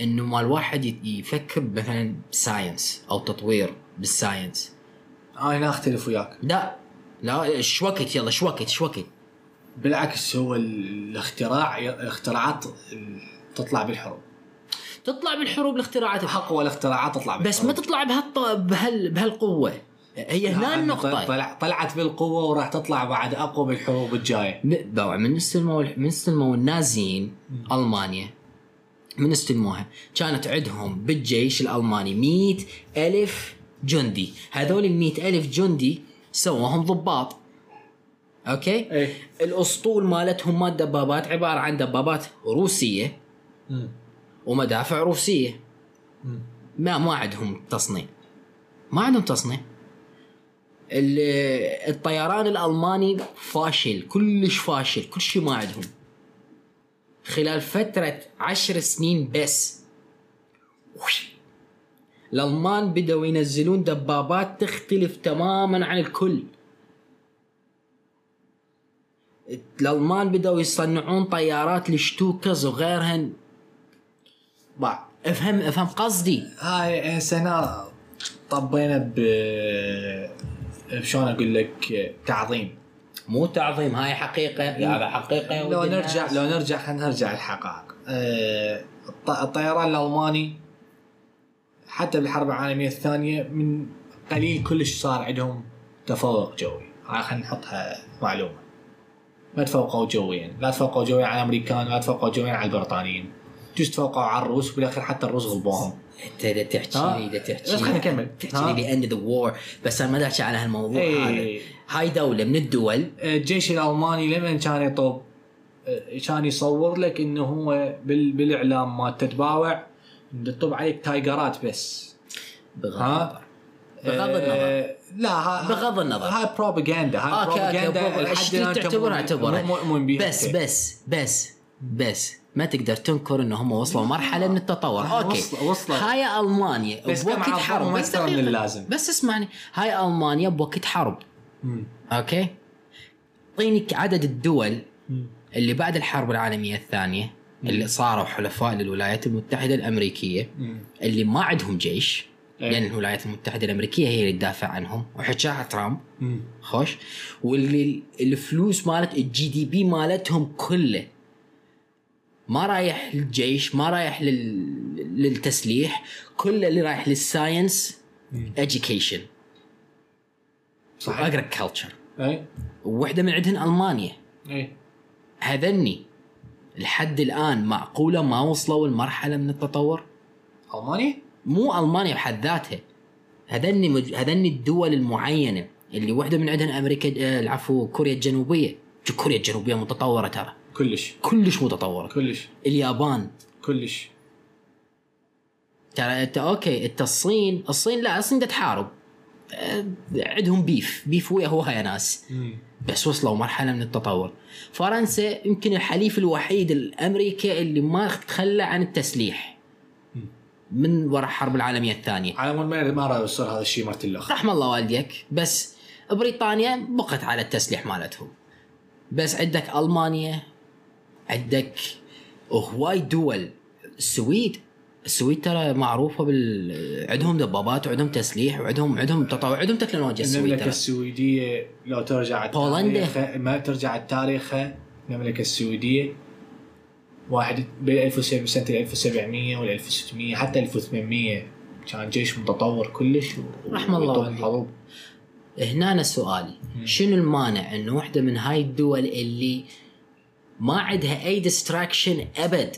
إنه ما الواحد يفكر مثلا ب science أو تطوير بال science. أنا أختلف وياك. لا لا إيش وقت يلا إيش وقت إيش وقت بالعكس هو ال- الاختراع اختراعات تطلع بالحروب. تطلع بالحروب الاختراعات. اقوى الاختراعات تطلع بس ما بالحروب. تطلع بهالط... بهال... بهالقوة. هي هنا النقطة. طلع طلعت بالقوة وراح تطلع بعد أقوى بالحروب الجاية. ب- باوع من استلموا من استلموا النازيين ألمانيا. من استلموها كانت عندهم بالجيش الألماني مئة ألف جندي. هذول ال ألف جندي سووهم ضباط. أوكي؟ إيه. الأسطول مالتهم مال دبابات عبارة عن دبابات روسية مم. ومدافع روسية. مم. ما ما عندهم تصنيع. ما عندهم تصنيع. الطيران الألماني فاشل كلش فاشل كل شيء ما عندهم. خلال فترة عشر سنين بس. وش. الألمان بدأوا ينزلون دبابات تختلف تماما عن الكل. الألمان بدأوا يصنعون طيارات الشتوكز وغيرهن باع افهم افهم قصدي. هاي سنة طبينا ب شلون أقول لك تعظيم. مو تعظيم هاي حقيقة. يا هذا حقيقة لو نرجع. لو نرجع خلينا نرجع الحقائق أه الط- الطيران الألماني حتى بالحرب العالمية الثانية من قليل كلش صار عندهم تفوق جوي. هاي خلينا نحطها معلومة. ما تفوقوا جويا. لا تفوقوا جويا على الأمريكان لا تفوقوا جويا على البريطانيين. جزء تفوقوا على الروس وبالاخير حتى الروس غلبوهم انت دا تحكي؟ لي تحكي بس خلينا نكمل. تحكي؟ لي end the war بس أنا ما دا احكي على هالموضوع إيه. هذا هاي دولة من الدول الجيش الألماني لما كان يطب آه، كان يصور لك إنه هو بال... بالإعلام ما تتباوع تطب عليك تايجرات بس بغض؟ النظر بغض النظر آه، لا ها بغض النظر. هاي بروباغندا هاي بروباغندا تعتبرها أعتبرها مؤمن بيها بس. بس بس بس ما تقدر تنكر إن هم وصلوا مرحلة من التطور أوكي وصل- وصلوا. هاي ألمانيا بس بوقت حرب بس من. اللازم. بس اسمعني هاي ألمانيا بوقت حرب مم. أوكي اعطيني عدد الدول مم. اللي بعد الحرب العالمية الثانية اللي صاروا حلفاء للولايات المتحدة الأمريكية مم. اللي ما عندهم جيش إيه. لأن الولايات المتحدة الأمريكية هي اللي تدافع عنهم وحكاها ترامب مم. خوش واللي الفلوس مالت ال GDP مالتهم كله ما رايح للجيش ما رايح لل... للتسليح كله اللي رايح لل science education. صحيح. و agriculture إي. وواحده من عندهن ألمانيا. إي. هذني لحد الآن معقولة ما وصلوا لمرحلة من التطور؟ ألمانيا؟ مو ألمانيا بحد ذاتها. هذني مج... هذني الدول المعينة اللي واحدة من عندهن أمريكا آه، العفو كوريا الجنوبية. كوريا الجنوبية متطورة ترى. كلش. كلش متطورة. كلش. اليابان. كلش. ترى انت أوكي انت الصين الصين لا الصين تحارب. عندهم بيف بيف ويا هوايا ناس. مم. بس وصلوا مرحلة من التطور. فرنسا يمكن الحليف الوحيد الامريكا اللي ما تخلى عن التسليح. من وراء الحرب العالمية الثانية. على ما ما يصير هذا الشيء مرت الاخ رحم الله والديك. بس بريطانيا بقت على التسليح مالتهم. بس عندك ألمانيا. عندك هواي دول السويد السويد ترى معروفة بال عندهم دبابات وعندهم تسليح وعندهم عندهم تطور عندهم تكنولوجيا السويد المملكة السويدية لو ترجع بولندا. ما ترجع التاريخ المملكة السويدية واحد بين 1700 سنه 1700 ولا 1600 حتى 1800 كان جيش متطور كلش رحم الله ويطوف والديك. حروب هنا سؤالي شنو المانع انه واحدة من هاي الدول اللي ما عندها أي distraction أبد.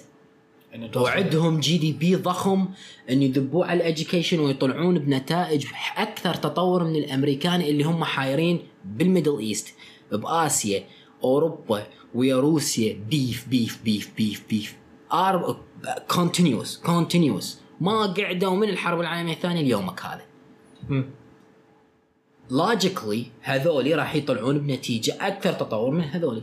وعندهم GDP ضخم إن يذبوا على ال education ويطلعون بنتائج أكثر تطور من الأمريكان اللي هم حايرين بال Middle East بآسيا أوروبا ويا روسيا. beef beef beef beef beef. war continuous continuous ما قعدوا من الحرب العالمية الثانية ليومك هذا. logically هذولي راح يطلعون بنتيجة أكثر تطور من هذولي.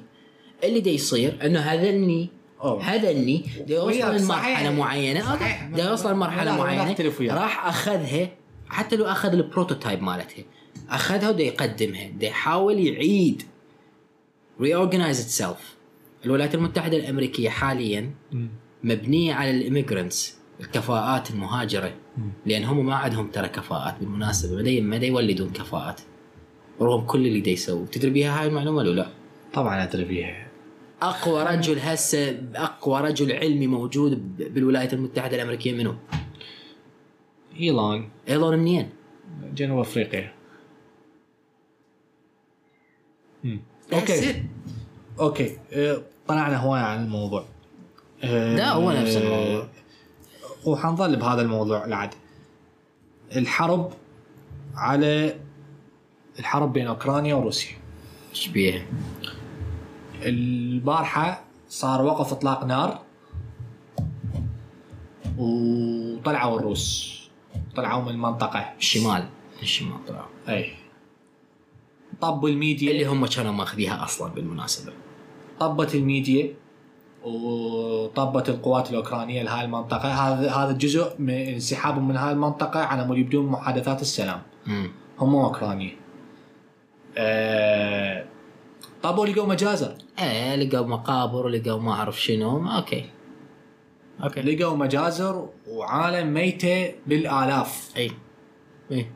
اللي دا يصير إنه هذني أوه. هذني دا يوصل. لمرحلة معينة دا يوصل لمرحلة معينة. راح أخذها حتى لو أخذ ال prototype مالتها أخذها ودا يقدمها دا يحاول يعيد reorganize itself الولايات المتحدة الأمريكية حاليا. مبنية على الاميجرنتس الكفاءات المهاجرة لأن هم ما عندهم ترى كفاءات بالمناسبة ما يولدون كفاءات رغم كل اللي دا تدري بيها هاي المعلومة ولا لا؟ طبعا أدري فيها أقوى رجل هسه أقوى رجل علمي موجود ب- بالولايات المتحدة الأمريكية منو؟ إيلون إيلون منين؟ جنوب أفريقيا مم. أوكي it. أوكي أه، طلعنا هواي عن الموضوع أه، لا، هو نفس الموضوع. وحنظل بهذا الموضوع العد الحرب على الحرب بين أوكرانيا وروسيا إيش بيها؟ البارحة صار وقف إطلاق نار وطلعوا الروس. طلعوا من المنطقة. الشمال. الشمال. طلعوا. اي طبوا الميديا. اللي هم كانوا ماخذيها أصلا بالمناسبة. طبت الميديا وطبت القوات الأوكرانية لهاي المنطقة. هذا هذا جزء من انسحابهم من هاي المنطقة على مود يبدون محادثات السلام. امم هم اوكرانيا أه طبوا لقوا مجازر. إيه لقوا مقابر ولقوا ما أعرف شنو. أوكي. أوكي. لقوا مجازر وعالم ميتة بالآلاف. إي. إي.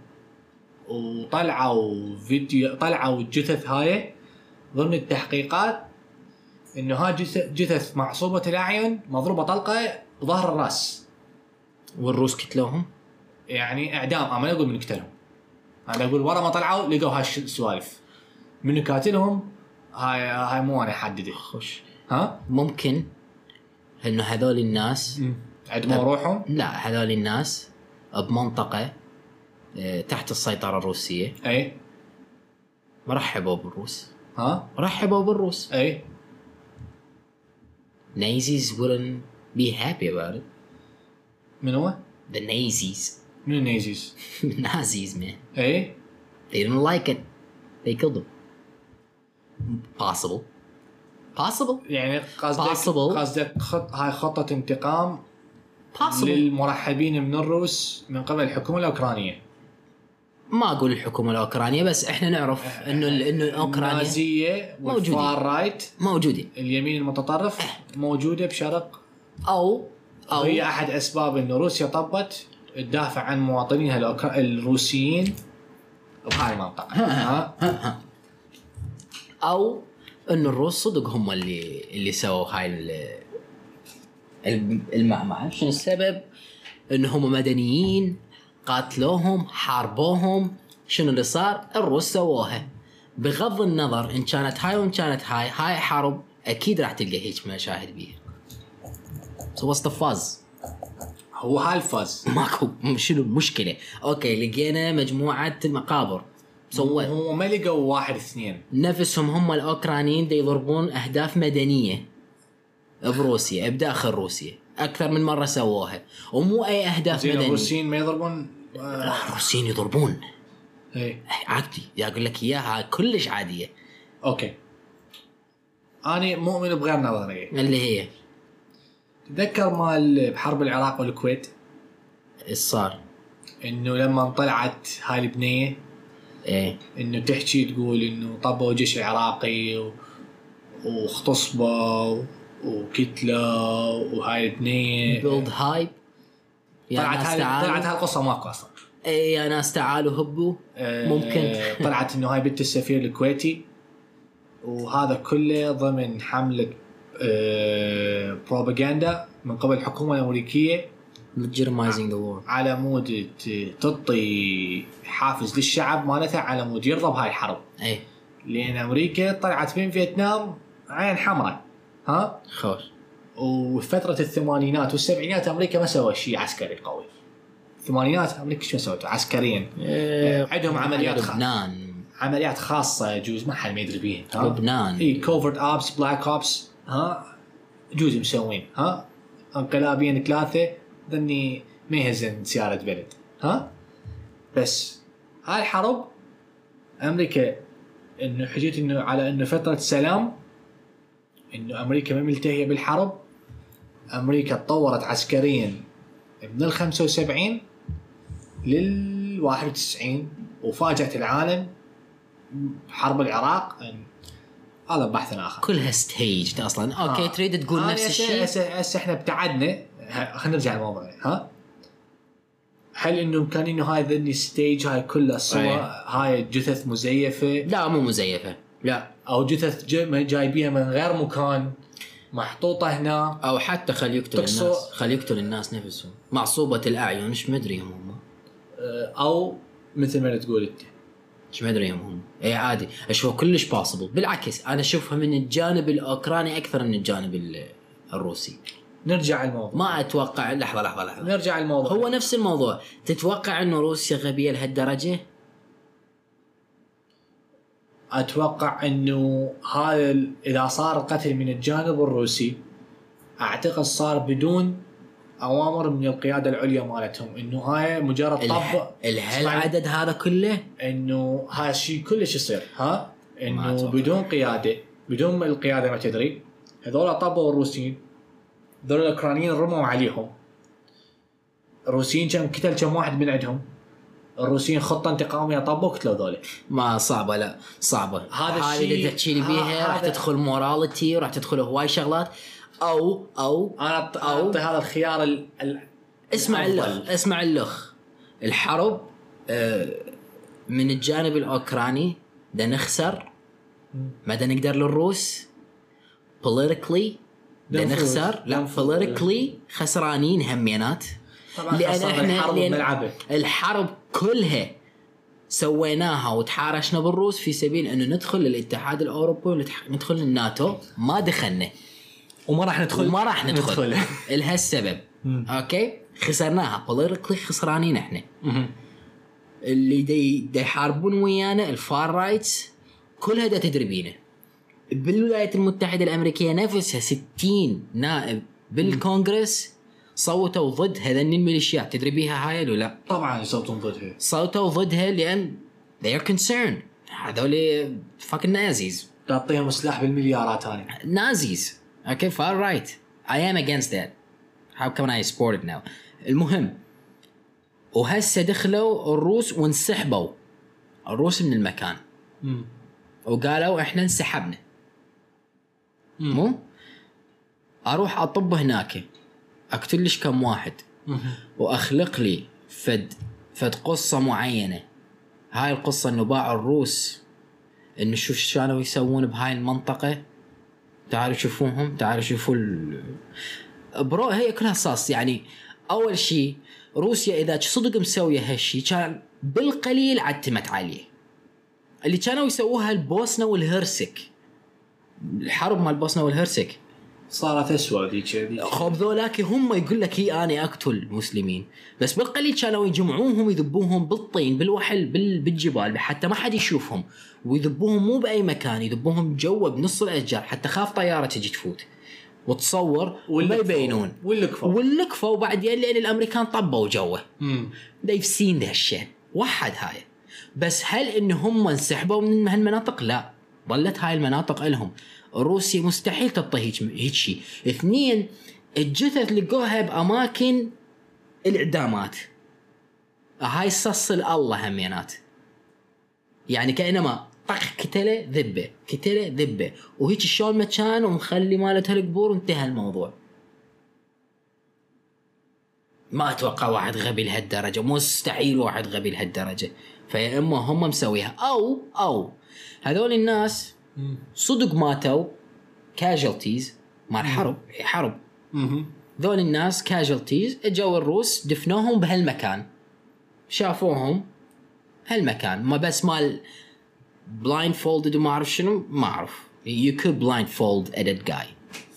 وطلعوا فيديو طلعوا الجثث هاي. ضمن التحقيقات إنه هاي جثث, معصوبة الأعين مضروبة طلقة بظهر الرأس. والروس كتلوهم؟ يعني إعدام. أنا ما أقول من قتلهم. أنا أقول ورا ما طلعوا لقوا هاي السوالف. من قاتلهم هاي هاي مو أنا أحدده. خوش ها؟ ممكن انه هذول الناس عندهم روحهم لا هذول الناس بمنطقة آه، تحت السيطرة الروسية. أي. رحبوا بالروس. ها؟ رحبوا بالروس. أي. Nazis wouldn't be happy about it. من هو؟ the Nazis. من النيزيز؟ [laughs] Nazis man. أي. They didn't like it. They killed them. Possible. Possible. يعني قصدك Possible. قصدك خط هاي خطة انتقام possible. للمرحبين من الروس من قبل الحكومة الأوكرانية. ما أقول الحكومة الأوكرانية بس إحنا نعرف إنه إنه اوكرانيا موجودين. والفار رايت. موجودين اليمين المتطرف موجودة بشرق. أو أو وهي أحد أسباب أنه روسيا طبت تدافع عن مواطنيها. الروسيين. بهاي المنطقة. ها؟ أو انه الروس صدق هم اللي اللي سووا هاي ال- الم- المعمعة شنو السبب؟ انه هم مدنيين قاتلوهم حاربوهم شنو اللي صار؟ الروس سووها بغض النظر إن كانت هاي وإن كانت هاي هاي حرب أكيد راح تلقى هيك مشاهد بيها the fuzz؟ هو هاي الفاز ماكو شنو المشكلة؟ أوكي لقينا مجموعة مقابر سووا هم ما لقوا واحد اثنين. نفسهم هم الأوكرانيين دا يضربون أهداف مدنية بروسيا بداخل روسيا. أكثر من مرة سووها. ومو أي أهداف مدنية. الروسيين ما يضربون؟ لا الروسيين يضربون. إي. عادي. أقول لك إياها كلش عادية. أوكي. أنا مؤمن بغير نظريه اللي هي؟ تذكر مال بحرب العراق والكويت؟ إيش صار؟ إنه لما طلعت هاي البنية إيه. إنه تحكي تقول إنه طبوا جيش العراقي و... واغتصبوا وكتلوا وهاي البنيه build hype يا طلعت هاي طلعت ماكو أصلا. إيه يا ناس تعالوا هبوا. ممكن. آه، طلعت إنه هاي بنت السفير الكويتي. وهذا كله ضمن حملة بروباغندا من قبل الحكومة الامريكيه legitimizing the war. على مود تعطي حافز للشعب مالتها على مود يرضى بهاي الحرب. إيه لأن أمريكا طلعت من فيتنام عين حمراء. ها؟ خوش. وفترة الثمانينات والسبعينات أمريكا ما سوى شيء عسكري قوي. الثمانينات أمريكا شو سوت؟ عسكريا. إيه، عندهم عمليات خ... لبنان عمليات خاصة يجوز ما حد ما يدري بيها. ها؟ لبنان. إي covert ops black ops ها؟ يجوز مسوين. ها؟ انقلابين ثلاثة. ظني ما يهزن سيارة بلد. ها؟ بس هاي الحرب أمريكا إنه حكيت إنه على إنه فترة سلام إنه أمريكا ما ملتهية بالحرب. أمريكا تطورت عسكريا من ال 75 لل 91 وفاجأت العالم بحرب العراق. هذا بحث آخر. كلها staged أصلا. okay آه. تريد تقول هذه نفس الشيء؟ هسه إحنا ابتعدنا. خلينا نرجع للموضوع ها؟ هل إنه كان إنه هاي ذني staged هاي كلها صور. هاي جثث مزيفة؟ لا مو مزيفة. لا. أو جثث جا- جايبيها من غير مكان محطوطة هنا؟ أو حتى خلي يقتل الناس. خلي يقتل الناس نفسهم. معصوبة الأعين إيش مدري هم هم. آه، أو مثل ما تقول أنت. إيش مدري هم هم. اي عادي. اشوفها كلش باسبل بالعكس أنا أشوفها من الجانب الأوكراني أكثر من الجانب ال- الروسي. نرجع الموضوع. ما أتوقع لحظة لحظة لحظة. نرجع الموضوع. هو نفس الموضوع. تتوقع انه روسيا غبية لهالدرجة؟ أتوقع أنه هذا إذا صار القتل من الجانب الروسي أعتقد صار بدون أوامر من القيادة العليا مالتهم. إنه هاي مجرد طب الهالعدد هذا كله؟ إنه هذا الشيء كلش يصير ها؟ إنه. بدون قيادة بدون القيادة ما تدري. هذول طبوا الروسيين. هذول الأوكرانيين رموا عليهم. الروسيين كم قتل كم واحد من عندهم. الروسيين خطه انتقاميه طبوا قتلوا ذولا ما صعبة لا صعبة. هذا الشيء- اللي تحكي لي بيها ها- راح تدخل موراليتي وراح تدخل هواي شغلات. أو أو أنا اعطي هذا الخيار ال... ال... اسمع. اللخ اسمع اللخ. الحرب آه، من الجانب الأوكراني دا نخسر ما دا نقدر للروس. Politically دا لا politically خسرانين همينات طبعا لأن إحنا لأن بملعبه. الحرب كلها سويناها وتحارشنا بالروس في سبيل إنه ندخل للاتحاد الأوروبي وندخل للناتو ما دخلنا. وما راح ندخل. وما راح ندخل. ندخل. [laughs] لهالسبب. okay؟ خسرناها. politically خسرانين إحنا. اللي دي, دي يحاربون ويانا ال far rights كلها دا تدري بينا بالولايات المتحدة الأمريكية نفسها 60 نائب بالكونغرس صوتوا ضد هذني الميليشيات تدري بيها هاي ولا لا؟ طبعا يصوتون ضدها صوتوا ضدها لأن they are concerned. هذول fucking Nazis تعطيهم سلاح بالمليارات أنا Nazis okay far right I am against that. How can I support it now? المهم وهسه دخلوا الروس وانسحبوا. الروس من المكان. مم. وقالوا إحنا انسحبنا. مو؟ أروح اطب هناك. أقتل ليش كم واحد. وأخلق لي فد فد قصة معينة. هاي القصة إنه باعوا الروس إنه شوف إيش كانوا يسوون بهاي المنطقة. تعالوا شوفوهم تعالوا شوفوا ال... برو هي كلها صاص يعني أول شيء روسيا إذا صدق مسوية هالشيء كان بالقليل عتمت عليه. اللي كانوا يسووها البوسنة والهرسك. الحرب مال البوسنه والهرسك. صارت اسوء ذيك. خب ذولاك هم يقول لك هي أنا أقتل مسلمين بس بالقليل كانوا يجمعوهم يذبوهم بالطين بالوحل بال- بالجبال حتى ما حد يشوفهم. ويذبوهم مو بأي مكان يذبوهم جوا بنص الأشجار حتى خاف طيارة تجي تفوت. وتصور وما. يبينون. واللي كفوا. واللي كفوا لأن الأمريكان طبوا جوه. they've seen that shit. وحد هاي. بس هل ان هم انسحبوا من هالمناطق؟ لا. ظلت هاي المناطق لهم روسيا مستحيل تبطي هيك شيء اثنين الجثث لقوها بأماكن الإعدامات. هاي صص الله همينات. يعني كأنما طخ كتلة ذبة كتلة ذبة. وهيك شلون مكان ومخلي مالتها القبور وانتهى الموضوع. ما أتوقع واحد غبي لهالدرجة. مستحيل واحد غبي لهالدرجة. فيا إما هم مسويها أو أو هذول الناس. صدق ماتوا casualties مال حرب حرب. مهم. ذول الناس casualties اجوا الروس دفنوهم بهالمكان. شافوهم هالمكان. ما بس مال blindfolded وما أعرف شنو ما أعرف. You could blindfold a dead guy.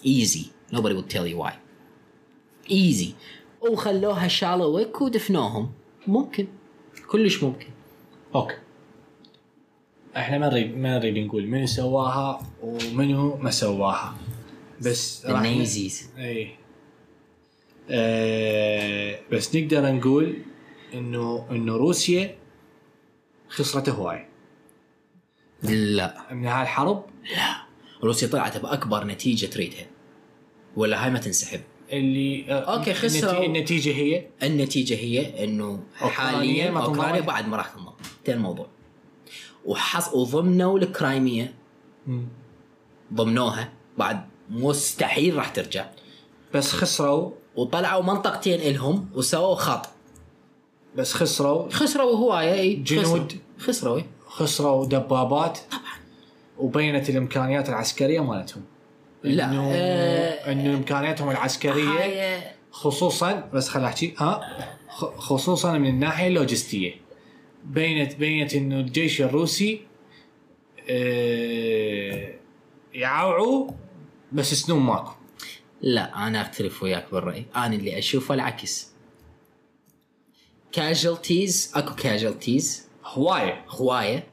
Easy. Nobody would tell you why. Easy. وخلوها شالوا ويك ودفنوهم. ممكن. كلش ممكن. okay. إحنا ما نريد ما نريد نقول منو سواها ومنو ما سواها. بس راح ال Nazis إي. آه بس نقدر نقول انه إنه روسيا خسرت هواي. لا. من هاي الحرب؟ لا. روسيا طلعت بأكبر نتيجة تريدها. ولا هاي ما تنسحب. اللي آه، okay، خسروا. النتي- النتيجة هي؟ النتيجة هي إنه حاليا أوكرانيا. بعد ما راح تنضم انتهى الموضوع. وحص وضمنوا ال Crimea ضمنوها. بعد مستحيل راح ترجع. بس خسروا. وطلعوا منطقتين إلهم وسووا خط. بس خسروا. خسروا هوايه اي جنود. خسروا, خسروا إي. خسروا دبابات طبعا. وبينت الإمكانيات العسكرية مالتهم. لا، انه آه، إنه إمكانياتهم العسكرية هاي خصوصا بس خل أحكي ها خ- خصوصا من الناحية اللوجستية. بينت بينت إنه الجيش الروسي آه، يعوعوا بس سنون ماكو. لا أنا اختلف وياك بالرأي. أنا اللي أشوفه العكس. casualties أكو casualties هواية. هواية.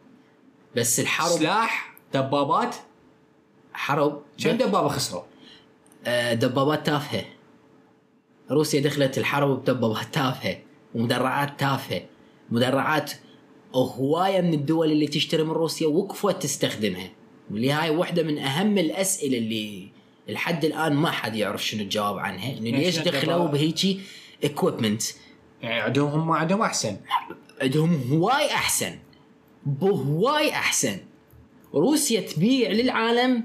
بس الحرب سلاح دبابات. حرب. كم دبابة خسروا؟ آه، دبابات تافهة. روسيا دخلت الحرب بدبابات تافهة ومدرعات تافهة. مدرعات هواية من الدول اللي تشتري من روسيا وقفت تستخدمها. واللي هاي واحدة من أهم الأسئلة اللي لحد الآن ما حد يعرف شنو الجواب عنها إنه يعني ليش دخلوا؟ بهيجي اكويبمنت يعني عندهم هم عندهم أحسن. عندهم هواي أحسن. بهواي أحسن. روسيا تبيع للعالم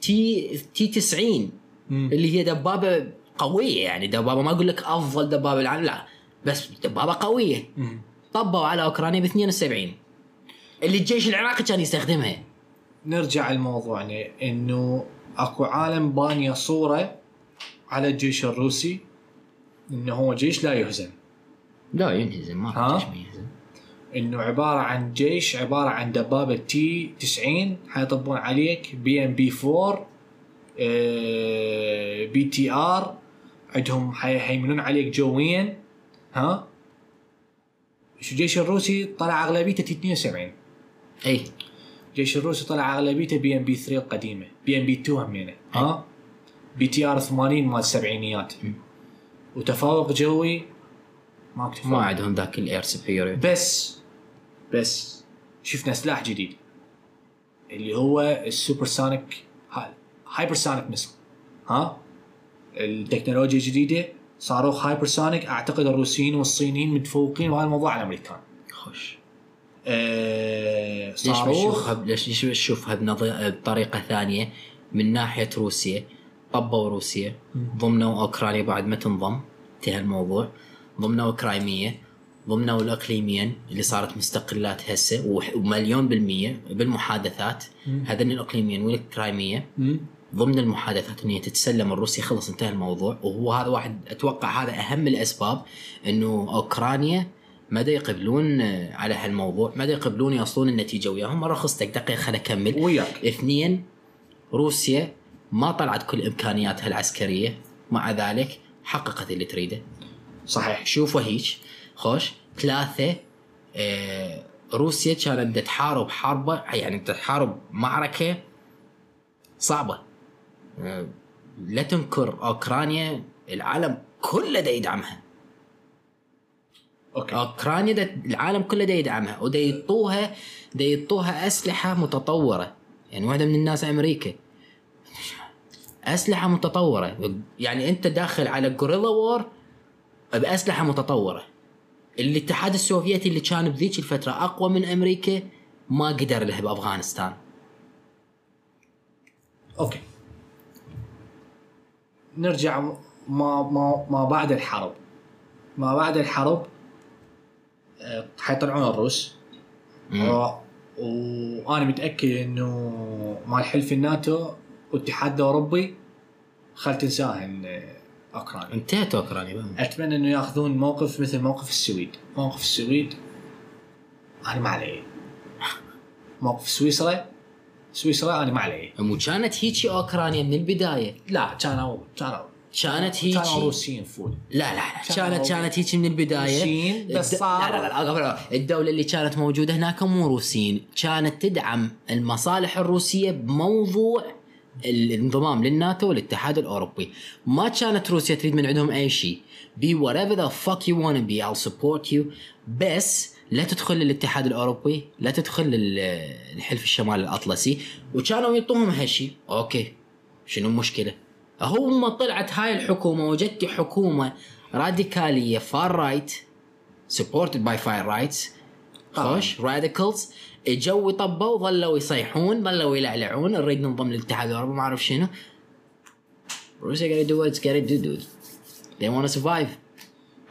T T 90 اللي هي دبابة قوية يعني دبابة ما أقول لك أفضل دبابة بالعالم لا بس دبابة قوية. طبوا على أوكرانيا ب 72 اللي الجيش العراقي كان يستخدمها. نرجع لموضوعنا إنه أكو عالم بانيه صوره على الجيش الروسي إنه هو جيش لا يهزم. لا ينهزم ما جيش ما ينهزم إنه عبارة عن جيش عبارة عن دبابة T 90 حيطبون عليك بي إم بي 4 آه، بي تي آر عندهم حيهيمنون عليك جويا ها؟ الجيش الروسي طلع أغلبيته T 72 A. الجيش الروسي طلع أغلبيته BMP 3 القديمة. BMP 2 همينه ها؟ BTR 80 مال السبعينيات وتفوق جوي ماكو تفوق ما عندهم ذاك ال air superior. بس بس شفنا سلاح جديد. اللي هو ال supersonic hypersonic missile. ها؟ التكنولوجيا الجديدة صاروخ hypersonic أعتقد الروسيين والصينيين متفوقين وهذا الموضوع على الأمريكان. خوش. آه ليش ما صاروخ ليش ليش نشوفها بنظ- بطريقه ثانية؟ من ناحية روسيا طبوا روسيا. ضمنوا أوكرانيا بعد ما تنضم انتهى الموضوع. ضمنوا كرايمية ضمنوا الاقليميا اللي صارت مستقلات هسه ومليون بالمية بالمحادثات. هذين الاقليميين والكرايمية مم. ضمن المحادثات إن هي تتسلم الروسيا خلص انتهى الموضوع. وهو هذا واحد أتوقع هذا أهم الأسباب إنه أوكرانيا ما دا يقبلون آه، على هالموضوع ما دا يقبلون يوصلون النتيجة وياهم. مرة خصتك دقيقة خليني أكمل. وياك. اثنين روسيا ما طلعت كل إمكانياتها العسكرية. مع ذلك حققت اللي تريده. صحيح. شوفوا هيك خوش. ثلاثة آه روسيا كانت تحارب حربة يعني تحارب معركة صعبة. آه لا تنكر أوكرانيا العالم كله دا يدعمها. okay. أوكرانيا دا العالم كله دا يدعمها ودا يعطوها دا يعطوها أسلحة متطورة. يعني واحدة من الناس أمريكا. أسلحة متطورة. يعني أنت داخل على guerrilla war بأسلحة متطورة. الاتحاد السوفيتي اللي كان بذيك الفترة أقوى من أمريكا ما قدر له بأفغانستان. okay. نرجع ما ما ما بعد الحرب. ما بعد الحرب آه، حيطلعون الروس. وأنا متأكد إنه مال حلف الناتو والاتحاد الاوروبي خل تنساهن آه، أوكرانيا. انتهت أوكرانيا. أتمنى إنه يأخذون موقف مثل موقف السويد. موقف السويد أنا ما علي موقف سويسرا سويسرا أنا ما علي مو كانت هيجي اوكرانيا من البدايه لا كانوا كانوا كانت هيجي كانوا روسيين full لا لا لا كانت كانت هيك من البدايه روسيين بس صار لا لا لا قبل لا. الدولة اللي كانت موجودة هناك مو روسيين كانت تدعم المصالح الروسية بموضوع الانضمام للناتو والاتحاد الاوروبي ما كانت روسيا تريد من عندهم اي شيء be whatever the fuck you wanna be I'll support you. بس لا تدخل للاتحاد الأوروبي لا تدخل لل- الحلف الشمال الأطلسي. وكانوا يعطوهم هالشيء okay شنو المشكلة؟ هم طلعت هاي الحكومة وجدت حكومة راديكالية far right supported by far rights طبعاً. خوش؟ radicals اجوا طبوا ظلوا يصيحون ظلوا يلعلعون. نريد ننضم للاتحاد الأوروبي ما أعرف شنو. روسيا قاعد it's gotta do dude. They want to survive.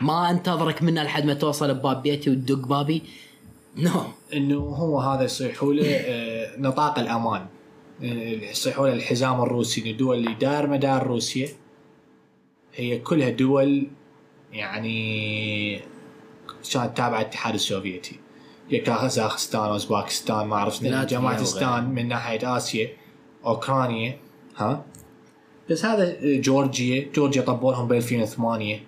ما انتظرك منا لحد ما توصل بباب بيتي وتدق بابي. نو. إنه هو هذا يصيحوا له آه، نطاق الأمان. آه، يصيحوا له الحزام الروسي الدول اللي دار مدار روسيا هي كلها دول يعني كانت تابعة الاتحاد السوفيتي. كازاخستان أوزباكستان ما اعرف جماعتستان. من ناحية آسيا أوكرانيا ها؟ بس هذا آه، جورجيا جورجيا طبوا لهم ب 2008 و-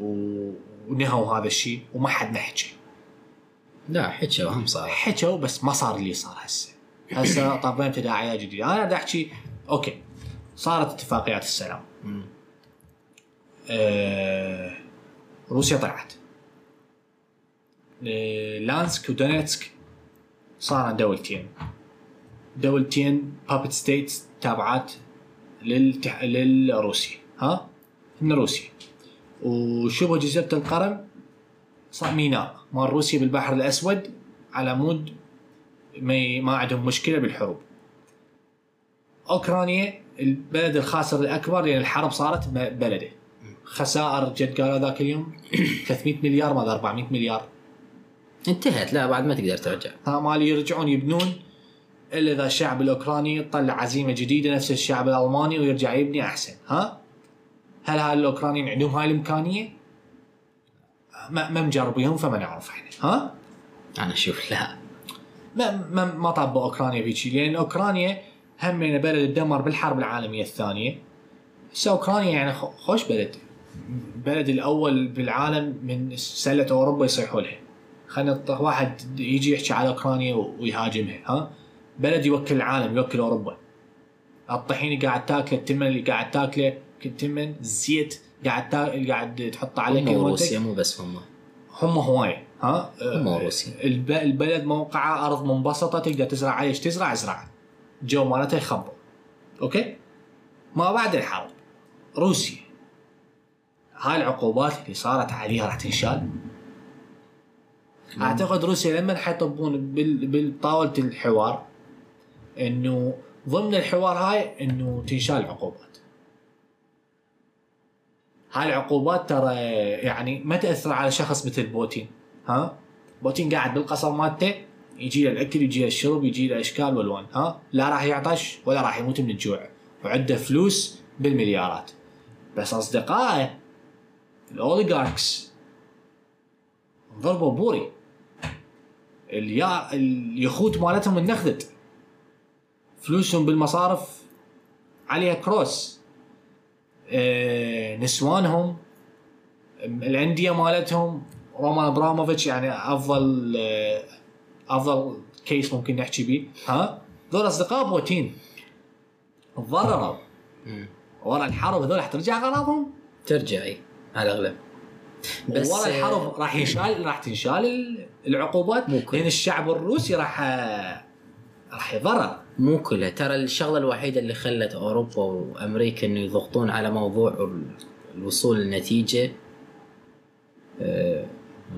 ونهوا هذا الشيء وما حد نحكي لا حكى وهم صار. حكوا بس ما صار اللي صار هسه. هسه [coughs] طبعا تداعيات جديدة. أنا دا أحكي okay. صارت اتفاقيات السلام. آه روسيا طلعت. آه لوهانسك ودونيتسك صار دولتين. دولتين puppet states تابعات للتح... للروسيا ها؟ من روسيا. وشبه جزيرة القرم صار ميناء مال روسيا بالبحر الأسود على مود ما عندهم مشكلة بالحروب. أوكرانيا البلد الخاسر الاكبر لأن الحرب صارت ب- بلده. خسائر جد قالوا ذاك اليوم [coughs] 300 مليار ما 400 مليار. انتهت لا بعد ما تقدر ترجع ها مالي يرجعون يبنون إلا إذا الشعب الأوكراني طلع عزيمة جديدة نفس الشعب الألماني ويرجع يبني أحسن ها؟ هل هاي الأوكرانيين عندهم هاي الإمكانية؟ ما ما مجربيهم فما نعرف إحنا ها؟ أنا أشوف لا. ما ما ما طبوا أوكرانيا شيء لأن أوكرانيا همين بلد تدمر بالحرب العالمية الثانية. هسه أوكرانيا يعني خوش بلد. البلد الأول بالعالم من سلة أوروبا يصيحوا لها. خلينا واحد يجي يحكي على أوكرانيا ويهاجمها ها؟ بلد يوكل العالم يوكل أوروبا. الطحين اللي قاعد تاكله التمن اللي قاعد تاكله كل تمن زيت قاعد تا... قاعد تحط عليه هم منتج مو بس هم. هم هوايه ها؟ هم آه، وروسيا. الب... البلد موقعه أرض منبسطة تقدر تزرع عليه إيش تزرع أزرع. جو مالتها يخبط. okay؟ ما بعد الحرب. روسيا. هاي العقوبات اللي صارت عليها راح تنشال. أعتقد روسيا لما حيطبون بال... بالطاولة الحوار إنه ضمن الحوار هاي إنه تنشال العقوبات. هاي العقوبات ترى يعني ما تأثر على شخص مثل بوتين ها؟ بوتين قاعد بالقصر مالته يجي له الأكل يجي له الشرب يجي له اشكال والوان ها؟ لا راح يعطش ولا راح يموت من الجوع وعنده فلوس بالمليارات. بس أصدقائه الأوليغاركس. ضربوا بوري اليا اليخوت مالتهم انخذت فلوسهم بالمصارف. عليها كروس. نسوانهم الأندية مالتهم رومان أبراموفيتش يعني أفضل آه، أفضل كيس ممكن نحكي به. ها؟ ذول أصدقاء بوتين. تضرروا. ورا الحرب هذول راح ترجع اغراضهم ترجع إي. على الأغلب. بس ورا الحرب راح ينشال راح تنشال ال- العقوبات مو كل. لأن الشعب الروسي راح راح يضرر. مو كلها ترى الشغلة الوحيدة اللي خلت أوروبا وأمريكا إنه يضغطون على موضوع ال- الوصول لنتيجه آه،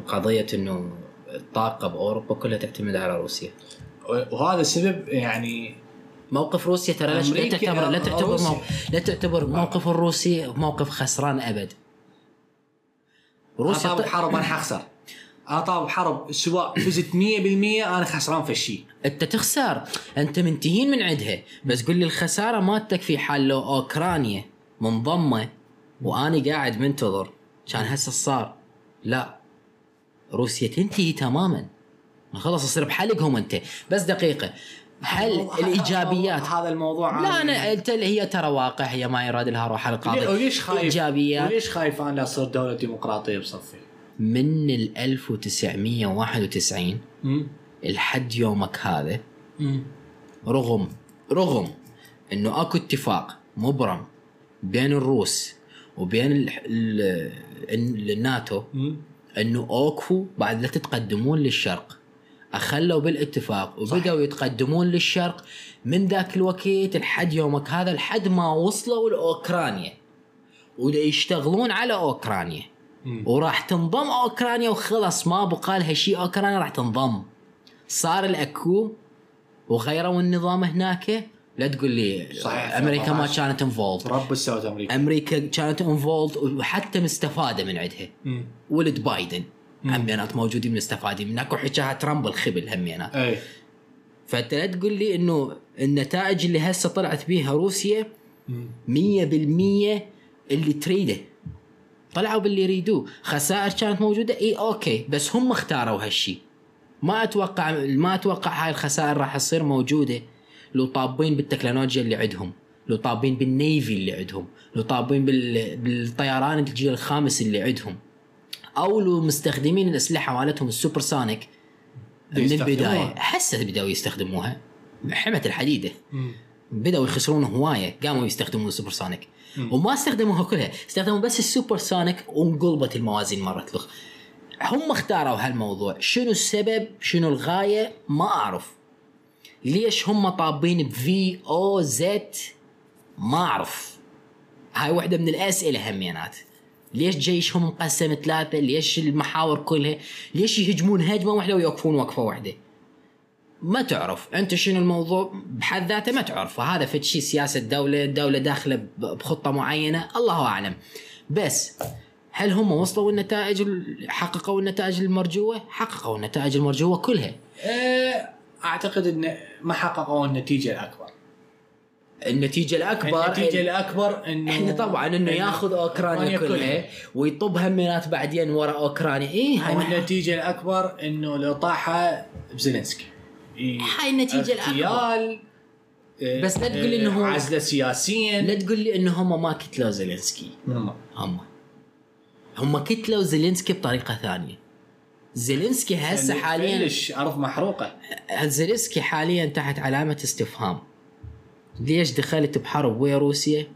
قضية إنه الطاقة بأوروبا كلها تعتمد على روسيا وهذا السبب يعني موقف روسيا ترى لا- تعتبر لا تعتبر. مو... لا تعتبر موقف الروسي موقف خسران أبد روسيا. بحرب أنا حخسر أطاب بحرب سواء فزت 100% أنا خسران في الشيء. أنت تخسر. أنت منتهين من عندها. بس قل لي الخسارة مالتك في حال لو أوكرانيا منضمة وأنا قاعد منتظر كان هسه صار؟ لا. روسيا تنتهي تماما. خلاص يصير بحلقهم أنت. بس دقيقة. هل الايجابيات هذا الموضوع لا. أنا أنت هي ترى واقع هي ما يراد لها روح القاضي. وليش خايف؟ إيجابيات. وليش خايف أنا لا تصير دولة ديمقراطية بصفي؟ من ال 1991 امم لحد يومك هذا رغم رغم إنه أكو اتفاق مبرم بين الروس وبين ال ال ال الناتو إنه اوكفوا بعد لا تتقدمون للشرق. أخلوا بالاتفاق وبداوا يتقدمون للشرق من ذاك الوقت لحد يومك هذا لحد ما وصلوا لأوكرانيا. ويشتغلون على أوكرانيا. وراح تنضم أوكرانيا وخلص ما بقى لها شيء أوكرانيا راح تنضم. صار ال coup وغيروا النظام هناك. لا تقول لي صحيح. أمريكا ما. كانت involved رب سوت أمريكا. أمريكا كانت involved وحتى مستفادة من عندها. ولد بايدن. همينات موجودين مستفادين من اكو حكاها ترامب الخبل همينات. أي. فأنت لا تقول لي إنه النتائج اللي هسه طلعت بيها روسيا مم. 100% اللي تريده. طلعوا باللي يريدوه. خسائر كانت موجودة. اي okay بس هم اختاروا هالشيء ما أتوقع ما أتوقع هاي الخسائر راح تصير موجودة. لو طابين بالتكنولوجيا اللي عندهم لو طابين بال navy اللي عندهم لو طابين بال... بالطيران الجيل الخامس اللي عندهم أو لو مستخدمين الأسلحة مالتهم ال supersonic من يستخدموها. البدايه هسه بدأوا يستخدموها. حمت الحديدة. مم. بدأوا يخسرون هواية. قاموا يستخدمون ال supersonic. وما استخدموها كلها. استخدموا بس ال supersonic وانقلبت الموازين مرة لخ هم اختاروا هالموضوع. شنو السبب؟ شنو الغاية؟ ما أعرف. ليش هم طابين بفي أو زد ما أعرف. هاي واحدة من الأسئلة همينات. ليش جيشهم مقسم ثلاثة؟ ليش المحاور كلها؟ ليش يهجمون هجمة واحدة ويوقفون وقفة واحدة ما تعرف. أنت شنو الموضوع؟ بحد ذاته ما تعرف. فهذا فد شيء سياسة دولة الدولة داخلة بخطة معينة الله أعلم. بس هل هم وصلوا النتائج ال- حققوا النتائج المرجوة؟ حققوا النتائج المرجوة كلها. آه، أعتقد إن ما حققوا النتيجة الأكبر. النتيجة الأكبر النتيجة الأكبر إنه إحنا طبعا إنه ياخذ أوكرانيا كلها ويطب همينات بعدين ورا أوكرانيا. اي هاي والنتيجة الأكبر إنه الاطاحه بزيلنسكي هاي النتيجة الأكبر. اغتيال بس لا تقول إنه هو- عزلة سياسيا. لا تقول لي إنه هم ما كتلوا زيلينسكي. هم. هم. هم كتلوا زيلينسكي بطريقة ثانية. زيلينسكي هسه حاليا ليش ارض محروقة. زيلينسكي حاليا تحت علامة استفهام. ليش دخلت بحرب ويا روسيا؟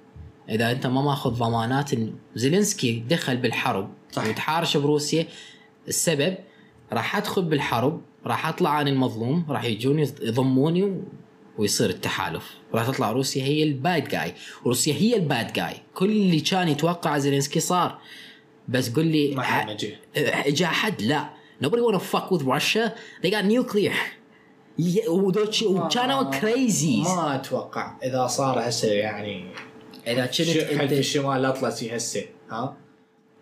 إذا أنت ما ماخذ ضمانات انه زيلينسكي دخل بالحرب صح. وتحارش بروسيا السبب راح أدخل بالحرب راح أطلع أنا المظلوم راح يجوني يضموني. ويصير التحالف. راح تطلع روسيا هي ال bad guy روسيا هي ال bad guy كل اللي كان يتوقع زيلينسكي صار. بس قل لي ما جاء حد؟ لا. Nobody wanna fuck with Russia. They got nuclear. وكانوا crazy ما أتوقع. إذا صار هسه يعني إذا كنت انت الشمال الأطلسي هسه ها؟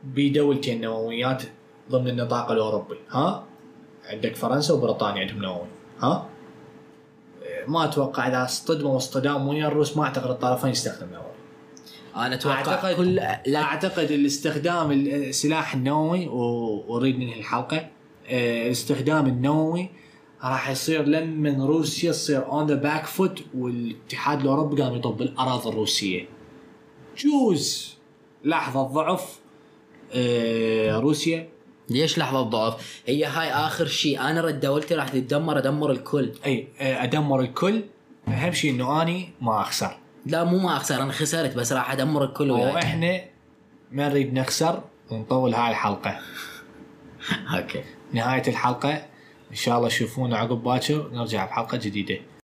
بدولتين نوويات ضمن النطاق الأوروبي ها؟ عندك فرنسا وبريطانيا عندهم نووي. ها؟ ما أتوقع إذا اصطدموا اصطدام ويا الروس ما أعتقد الطرفين يستخدم نووي. أنا أتوقع اعتقد كل لا. أعتقد الاستخدام السلاح النووي وأريد ننهي الحلقة آه، الاستخدام النووي راح يصير لما روسيا تصير on the back foot والاتحاد الأوروبي قام يطب الأراضي الروسية. جوز. لحظة ضعف آه، روسيا. ليش لحظة ضعف هي هاي آخر شيء. أنا رد دولتي راح تتدمر أدمر الكل. أي آه، أدمر الكل. أهم شيء إنه أني ما أخسر. لا مو ما أخسر أنا خسرت بس راح أدمر الكل وياي وإحنا ما نريد نخسر ونطول هاي الحلقة. [laughs] okay. نهاية الحلقة إن شاء الله تشوفونا عقب باكر نرجع بحلقة جديدة.